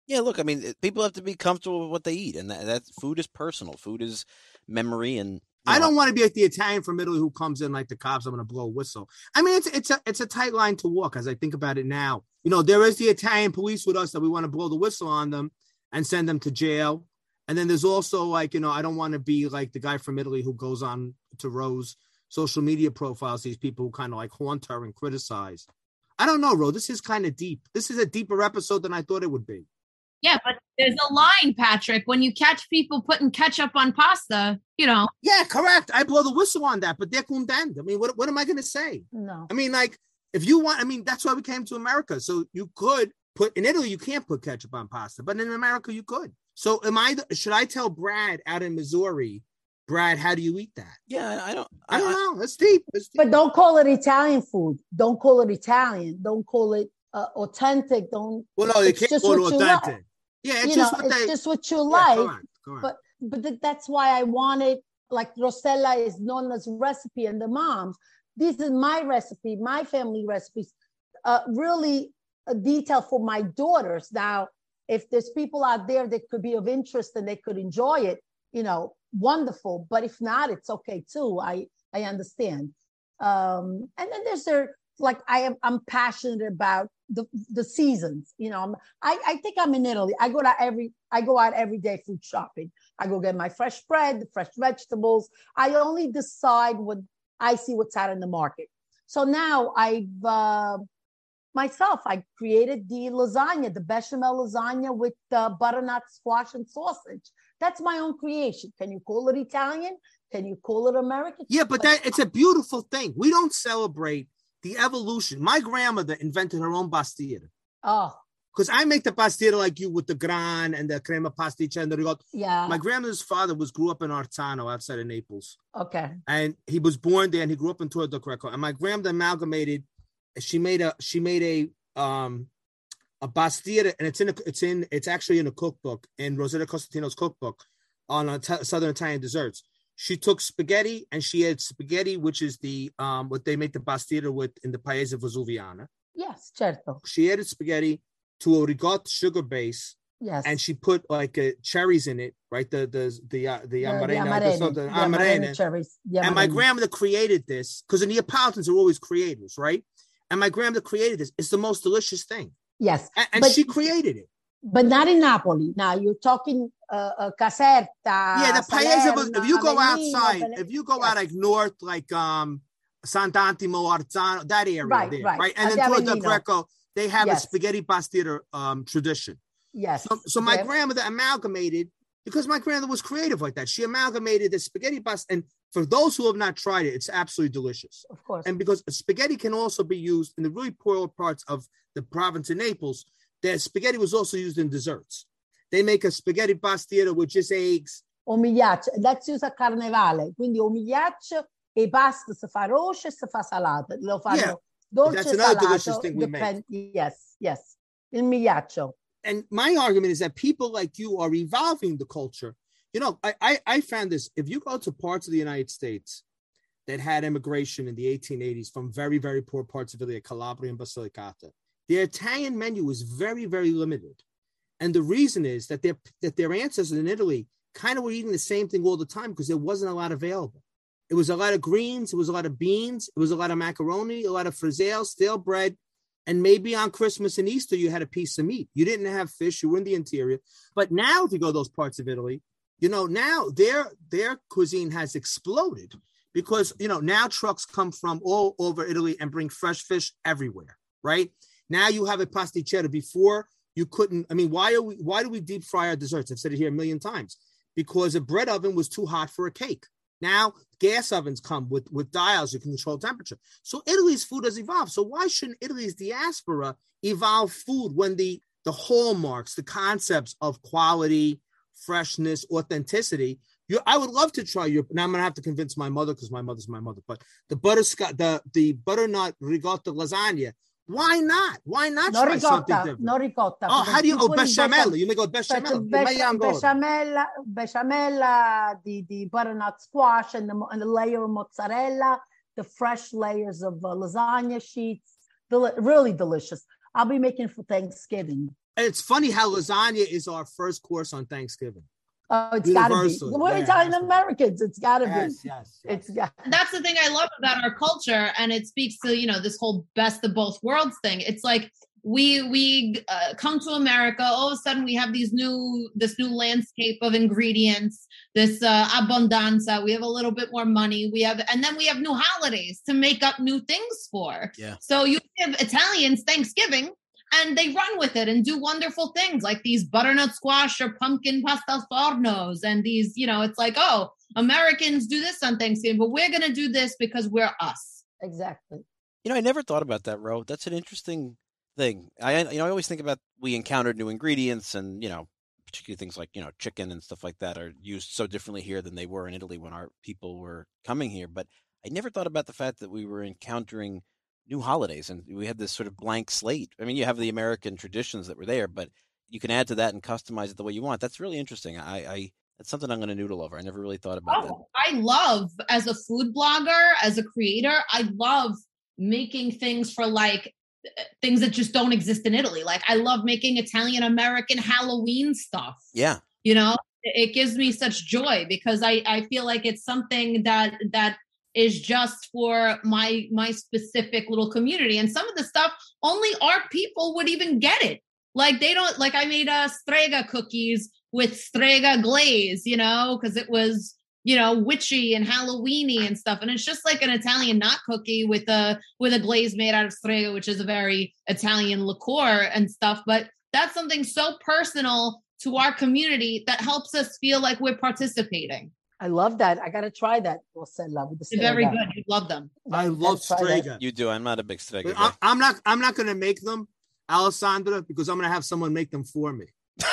Yeah, look, I mean, people have to be comfortable with what they eat, and that, that food is personal. Food is memory, and I know, don't want to be like the Italian from Italy who comes in like the cops. I'm going to blow a whistle. I mean, it's it's a it's a tight line to walk as I think about it now. You know, there is the Italian police with us that we want to blow the whistle on them and send them to jail. And then there's also like you know, I don't want to be like the guy from Italy who goes on to Rose social media profiles. These people who kind of like haunt her and criticize. I don't know, Ro. This is kind of deep. This is a deeper episode than I thought it would be. Yeah, but there's a line, Patrick. When you catch people putting ketchup on pasta, you know, Yeah, correct. I blow the whistle on that, but they're condemned. I mean, what what am I going to say? No. I mean, like, if you want, I mean, that's why we came to America. So you could put in Italy, you can't put ketchup on pasta, but in America, you could. So am I? Should I tell Brad out in Missouri, Brad, how do you eat that? yeah, I don't. I I, don't know. That's deep. That's deep. But don't call it Italian food. Don't call it Italian. Don't call it uh, authentic. Don't. well, no, you can't call it what you like. authentic. Yeah, it's you just know, what it's they. just what you yeah, like. correct, correct. but- but th- that's why I wanted like Rossella is known as recipe and the moms. This is my recipe, my family recipes, uh, really a detail for my daughters. Now, if there's people out there that could be of interest and they could enjoy it, you know, wonderful. But if not, it's okay too. I I understand. Um, and then there's there like I am I'm passionate about the the seasons. You know, I'm, I I think I'm in Italy. I go to every I go out every day food shopping. I go get my fresh bread, the fresh vegetables. I only decide what I see what's out in the market. So now I've uh, myself I created the lasagna, the bechamel lasagna with uh, butternut squash and sausage. That's my own creation. Can you call it Italian? Can you call it American? yeah, but that it's a beautiful thing. We don't celebrate the evolution. My grandmother invented her own pastiera. Oh, Because I make the pastiera like you with the gran and the crema pasticcia and the ricotta. yeah. My grandmother's father was grew up in Arzano outside of Naples. okay. and he was born there and he grew up in Torre del Greco. And my grandmother amalgamated. She made a she made a um a pastiera, and it's in a, it's in it's actually in a cookbook in Rosetta Costantino's cookbook on t- Southern Italian desserts. She took spaghetti and she had spaghetti, which is the um what they make the pastiera with in the Paese Vesuviana. Yes, certo. She added spaghetti to a ricotta sugar base, Yes. and she put like uh, cherries in it, right? The the the uh, the The- the amarena, the, amarene, the the amarene. amarene cherries. the And my grandmother created this because the Neapolitans are always creators, right? And my grandmother created this. It's the most delicious thing. Yes, And, and But- she created it. but not in Napoli. Now you're talking uh, Caserta. yeah, the Paese if you go outside, if you go out like north, like um Sant'Antimo, Arzano, that area Right, there, right. right? And then toward the. Greco, they have a spaghetti pastiera um tradition. yes. So, so my Yeah. grandmother amalgamated because my grandmother was creative like that. She amalgamated the spaghetti pasta, and for those who have not tried it, it's absolutely delicious. of course. and because spaghetti can also be used in the really poor parts of the province of Naples, that spaghetti was also used in desserts. They make a spaghetti pastiera with just eggs. Omigliaccio, that's used a carnevale, quindi omigliaccio e pasta si fa rossa e si fa salata. Lo fanno Yeah. Dolce That's another salato delicious thing we make. Yes, yes. Il migliaccio. and my argument is that people like you are evolving the culture. You know, I, I I found this. If you go to parts of the United States that had immigration in the 1880s from very very poor parts of Italy, Calabria and Basilicata, the Italian menu was very very limited, and the reason is that their that their ancestors in Italy kind of were eating the same thing all the time because there wasn't a lot available. It was a lot of greens, it was a lot of beans, it was a lot of macaroni, a lot of frizzelle, stale bread, and maybe on Christmas and Easter you had a piece of meat. You didn't have fish. You were in the interior. But now, if you go those parts of Italy, you know now their their cuisine has exploded because you know now trucks come from all over Italy and bring fresh fish everywhere. Right now you have a pasticcera. Before you couldn't. I mean, why are we? Why do we deep fry our desserts? I've said it here a million times. Because a bread oven was too hot for a cake. Now gas ovens come with with dials you can control temperature. So Italy's food has evolved. So why shouldn't Italy's diaspora evolve food when the the hallmarks, the concepts of quality, freshness, authenticity? You, I would love to try your. Now I'm gonna have to convince my mother because my mother's my mother. But the butterscotch, the the butternut ricotta lasagna. Why not? Why not No try something ricotta, different? no ricotta. oh, how do you? Oh, in bechamel. You make a bechamel. bec- Bechamel. bechamel, bechamel, the, the butternut squash and the, and the layer of mozzarella, the fresh layers of uh, lasagna sheets. Deli- really delicious. I'll be making for Thanksgiving. And it's funny how lasagna is our first course on Thanksgiving. Oh, it's got to be. Universal. We're Yeah, it Italian has to be. Americans. It's got to Yes, be. yes, yes. It's got. that's the thing I love about our culture, and it speaks to you know this whole best of both worlds thing. It's like we we uh, come to America, all of a sudden we have these new this new landscape of ingredients, this uh, abundanza. We have a little bit more money. We have, and then we have new holidays to make up new things for. Yeah. So you give Italians Thanksgiving. And they run with it and do wonderful things like these butternut squash or pumpkin pasta fornos. And these, you know, it's like, oh, Americans do this on Thanksgiving, but we're going to do this because we're us. Exactly. You know, I never thought about that, Ro. That's an interesting thing. I you know I always think about we encountered new ingredients and you know particularly things like you know chicken and stuff like that are used so differently here than they were in Italy when our people were coming here. But I never thought about the fact that we were encountering new holidays and we had this sort of blank slate. I mean, you have the American traditions that were there, but you can add to that and customize it the way you want. That's really interesting. I, I that's something I'm going to noodle over. I never really thought about that. Oh, I love as a food blogger, as a creator, I love making things for like uh, things that just don't exist in Italy. Like I love making Italian American Halloween stuff. Yeah, You know, it gives me such joy because I I feel like it's something that that is just for my my specific little community. And some of the stuff only our people would even get it. Like they don't like i made uh strega cookies with strega glaze you know because it was you know witchy and halloweeny and stuff. And it's just like an italian knot cookie with a with a glaze made out of strega which is a very italian liqueur and stuff. But that's something so personal to our community that helps us feel like we're participating I love that. I got to try that. Rossella with the they're very good you'd love them I love try strega. you do. I'm not a big Strega But. I, I'm not. I'm not going to make them, Alessandra, because I'm going to have someone make them for me.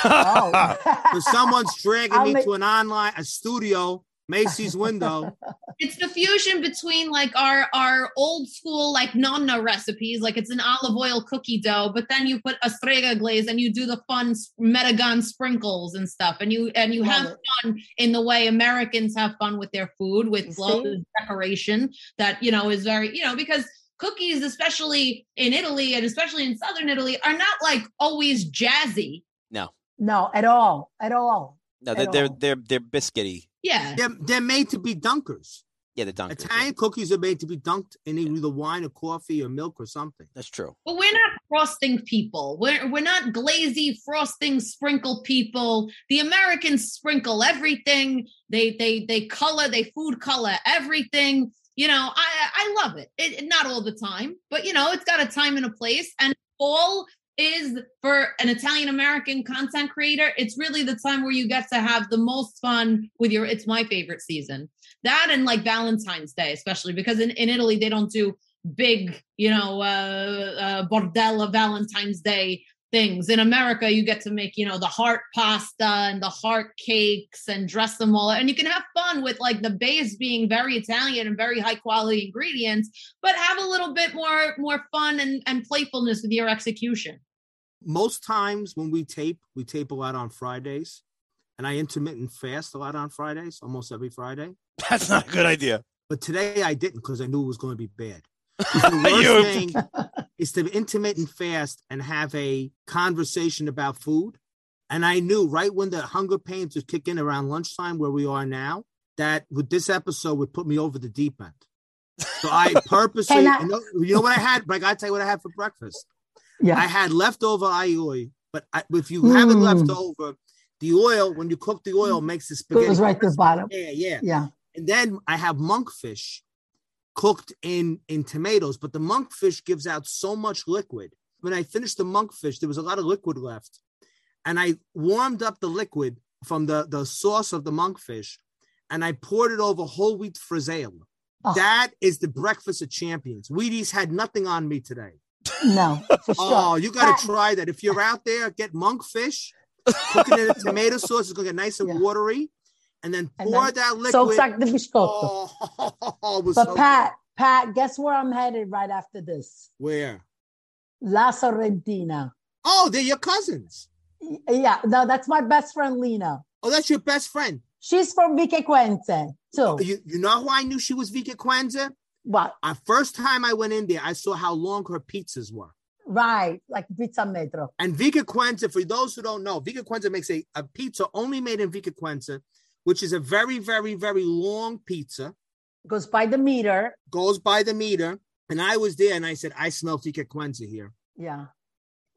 Oh. Because someone's dragging I'll me make- to an online a studio, Macy's window. it's the fusion between like our our old school like nonna recipes like it's an olive oil cookie dough but then you put a strega glaze and you do the fun s- metagon sprinkles and stuff and you and you Love have it. fun in the way americans have fun with their food with see? loads of decoration that you know is very you know because cookies especially in italy and especially in southern italy are not like always jazzy No. no, at all, at all. no, they're at they're all. they're, they're biscuity. Yeah They're, they're made to be dunkers. Yeah, the dunkers. yeah. Italian cookies are made to be dunked in either wine or coffee or milk or something. That's true. But we're not frosting people. We're we're not glazy frosting sprinkle people. The Americans sprinkle everything. They they they color, they food color everything. You know, I I love it. it. it- Not all the time, but you know, it's got a time and a place. And fall is for an Italian American content creator. It's really the time where you get to have the most fun with your. It's my favorite season. That and like Valentine's Day, especially because in, in Italy they don't do big, you know, uh, uh, bordella Valentine's Day things. In America, you get to make, you know, the heart pasta and the heart cakes and dress them all. And you can have fun with like the base being very Italian and very high quality ingredients, but have a little bit more more fun and, and playfulness with your execution. Most times when we tape, we tape a lot on Fridays. And I intermittent fast a lot on Fridays, almost every Friday. That's not a good idea. But today I didn't because I knew it was going to be bad. The worst thing is to intermittent fast and have a conversation about food. And I knew right when the hunger pains would kick in around lunchtime, where we are now, that with this episode would put me over the deep end. So I purposely, I- you, know, you know what I had? But I gotta tell you what I had for breakfast. Yeah. I had leftover aioli, but I, if you have it Mm. left over, the oil when you cook the oil makes the spaghetti. It goes right to the bottom. Yeah, yeah. Yeah. And then I have monkfish cooked in in tomatoes, but the monkfish gives out so much liquid. When I finished the monkfish, there was a lot of liquid left, and I warmed up the liquid from the the sauce of the monkfish, and I poured it over whole wheat frizzelle. Oh. That is the breakfast of champions. Wheaties had nothing on me today. No, for sure. Oh, you got to try that. If you're out there, get monkfish, Cooking it in a tomato sauce. It's gonna get nice and Yeah. watery, and then And pour then that liquid. Soaks like the biscotto. Oh, but so Pat, Pat, guess where I'm headed right after this? Where? La Sorrentina. Oh, they're your cousins. Yeah, no, that's my best friend Lena. Oh, that's your best friend. She's from Vico Equense too. Oh, you, you know how I knew she was Equense? What? Our first time I went in there, I saw how long her pizzas were. Right, like pizza metro. And Equense, for those who don't know, Equense makes a, a pizza only made in Equense, which is a very, very, very long pizza, Goes by the meter. goes by the meter. And I was there and I said, I smell Vico Equense here. Yeah.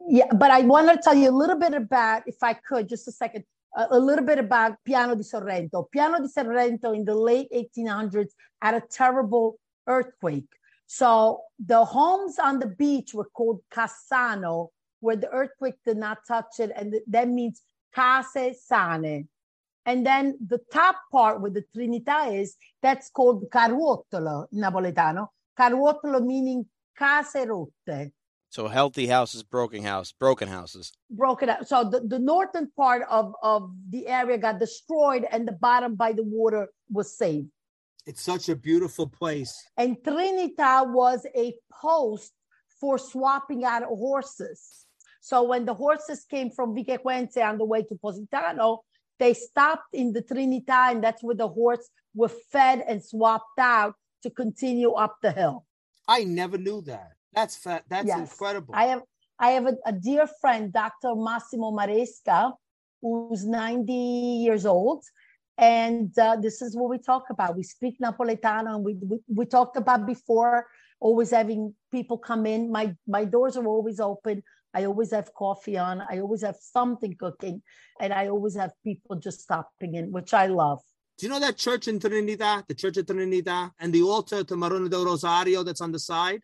Yeah, but I want to tell you a little bit about, if I could, just a second, a, a little bit about Piano di Sorrento. Piano di Sorrento in the late 1800s had a terrible earthquake. So the homes on the beach were called Cassano, where the earthquake did not touch it. And th- that means case sane. And then the top part with the Trinità is, that's called Carruotolo in Napoletano. Carruotolo meaning case rotte. So healthy houses, broken house, broken houses. broken up. So the, the northern part of, of the area got destroyed and the bottom by the water was saved. It's such a beautiful place. And Trinita was a post for swapping out horses. So when the horses came from Vico Equense on the way to Positano, they stopped in the Trinita and that's where the horse were fed and swapped out to continue up the hill. I never knew that. That's fa- that's Yes. incredible. I have I have a, a dear friend, Dr. Massimo Maresca, who's 90 years old. And uh, this is what we talk about. We speak Napoletano, and we, we we talked about before always having people come in. My my doors are always open. I always have coffee on. I always have something cooking, and I always have people just stopping in, which I love. Do you know that church in Trinidad, the Church of Trinidad, and the altar to Marona del Rosario that's on the side?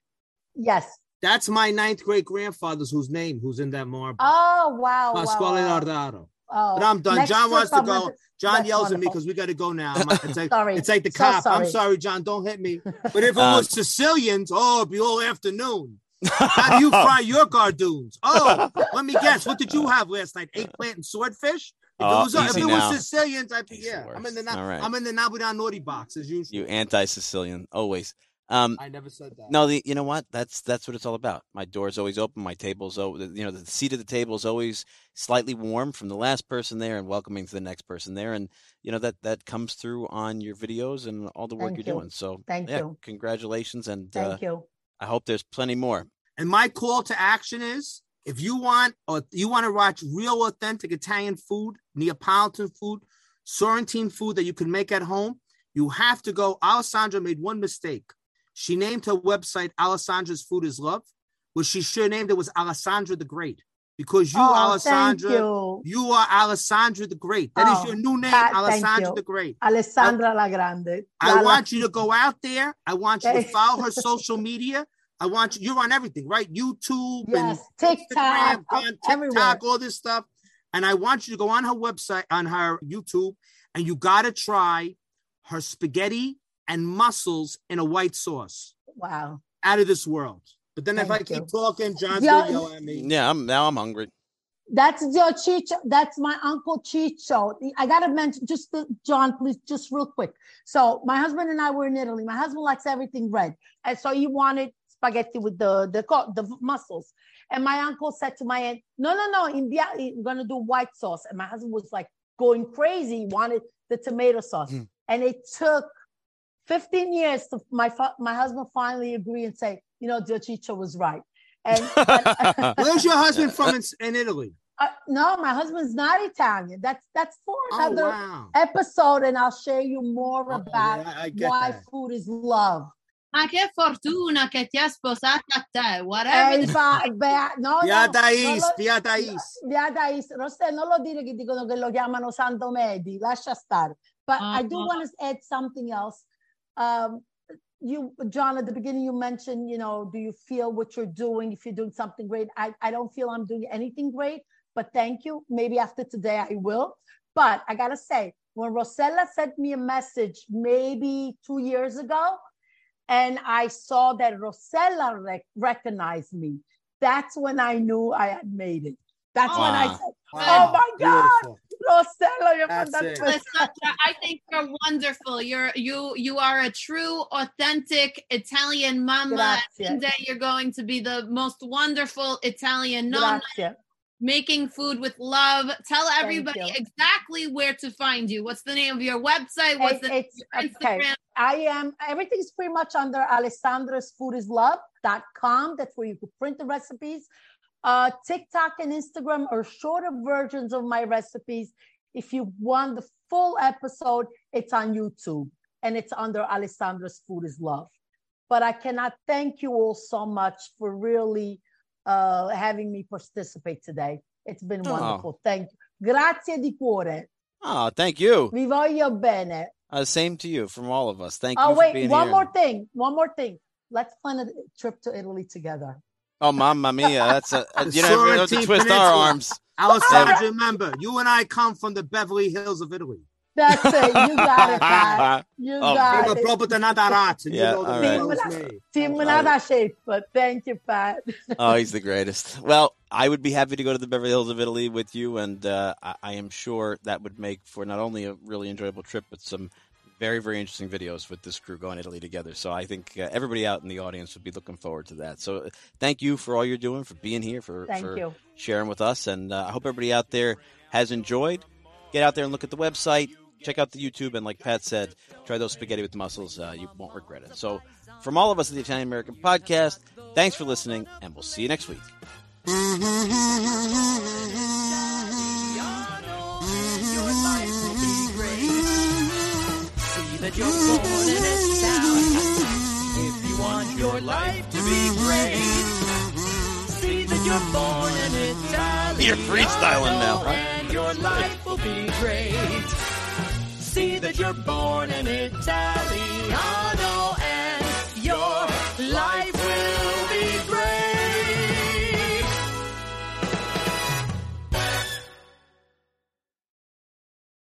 Yes. That's my ninth great grandfather's whose name, who's in that marble. Oh wow. wow, Pasquale wow. Nardaro. Oh, But I'm done. next John wants to go. John That's yells at me because we got to go now. It's like, Sorry. it's like the So cop. I'm sorry. sorry, John. Don't hit me. But if it Um, was Sicilians, oh, it'd be all afternoon. How do you fry your gardoons? Oh, let me guess. What did you have last night? Eggplant and swordfish? If Oh, it was, if easy it was. Sicilians, I'd be yeah. I'm in the worst. All right. I'm in the Nabudan naughty box as usual. You anti-Sicilian, always. Um, I never said that. no, the you know what? That's that's what it's all about. My door's always open. My table's always, you know, the seat of the table is always slightly warm from the last person there and welcoming to the next person there, and you know that that comes through on your videos and all the work Thank you're you. doing. So Thank yeah, you. congratulations, and uh, Thank you. I hope there's plenty more. And my call to action is if you want or you want to watch real authentic Italian food, Neapolitan food, Sorrentine food that you can make at home, you have to go. Alessandra made one mistake. She named her website Alessandra's Food is Love, which she should have named it was Alessandra the Great. Because you, oh, Alessandra, you. you are Alessandra the Great. That is Oh, your new name, Alessandra the Great. Alessandra La Grande. I La- La- want you to go out there. I want you to follow her social media. I want you, you're on everything, right? YouTube Yes, and TikTok, Instagram, uh, TikTok, all this stuff. And I want you to go on her website, on her YouTube, and you got to try her spaghetti and mussels in a white sauce. Wow. Out of this world. But then if I Thank keep you. talking, John's Yeah. going to yell at me. Yeah, I'm now I'm hungry. That's your Chicho. That's my uncle Chicho. I gotta mention just the, John, please, just real quick. So my husband and I were in Italy. My husband likes everything red, and so he wanted spaghetti with the the the mussels. And my uncle said to my aunt, "No, no, no, in I'm gonna do white sauce." And my husband was like going crazy. He wanted the tomato sauce, mm. and it took 15 years to my my husband finally agree and say, "You know, Chicho was right." And where's your husband from in, in Italy? Uh, no, my husband's not Italian. That's that's for oh, another oh, wow. episode, and I'll share you more oh, about yeah, why that. food is love. Ma che fortuna che ti ha sposato a te, whatever. Eh, fa, beh, no, via no, Thais, via Thais. Via Thais. Rossè, non lo dire che dicono che lo chiamano Santo Medi, lascia stare. But uh-huh. I do uh-huh. want to add something else. Um, you john at the beginning you mentioned you know do you feel what you're doing? If you're doing something great i, I don't feel i'm doing anything great but thank you. Maybe after today i will. But i gotta say when Rossella sent me a message maybe two years ago and i saw that Rossella rec- recognized me that's when i knew i had made it that's when i said wow. oh my god Beautiful. Rossella, you're I think you're wonderful. You're you you are a true, authentic Italian mama. One day you're going to be the most wonderful Italian nonna. Making food with love. Tell everybody exactly where to find you. What's the name of your website? What's the it's, Instagram? Okay. I am everything's pretty much under Alessandra's Food is Love.com. That's where you could print the recipes. Uh, TikTok and Instagram are shorter versions of my recipes. If you want the full episode, it's on YouTube and it's under Alessandra's Food is Love. But I cannot thank you all so much for really uh, having me participate today. It's been oh. wonderful. Thank you. Grazie di cuore. Oh, thank you. Vi voglio bene. Uh, same to you from all of us. Thank oh, you. Oh, wait, one here. more thing. One more thing. Let's plan a trip to Italy together. Oh, mamma mia! That's a, a you know have to twist our arms. Alessandro, remember, you and I come from the Beverly Hills of Italy. That's it. You got it, Pat. You oh, got it. Proprio nata razza. Yeah, all right. Team shape, but thank you, Pat. oh, he's the greatest. Well, I would be happy to go to the Beverly Hills of Italy with you, and uh, I, I am sure that would make for not only a really enjoyable trip, but some very, very interesting videos with this crew going Italy together. So I think uh, everybody out in the audience would be looking forward to that. So uh, thank you for all you're doing, for being here, for, for you. sharing with us. And uh, I hope everybody out there has enjoyed. Get out there and look at the website. Check out the YouTube. And like Pat said, try those spaghetti with mussels. Uh, you won't regret it. So from all of us at the Italian American Podcast, thanks for listening, and we'll see you next week. that you're born in. If you want your life to be great, see that you're born in Italy. You're freestyling now. And your life will be great. See that you're born in Italiano and your life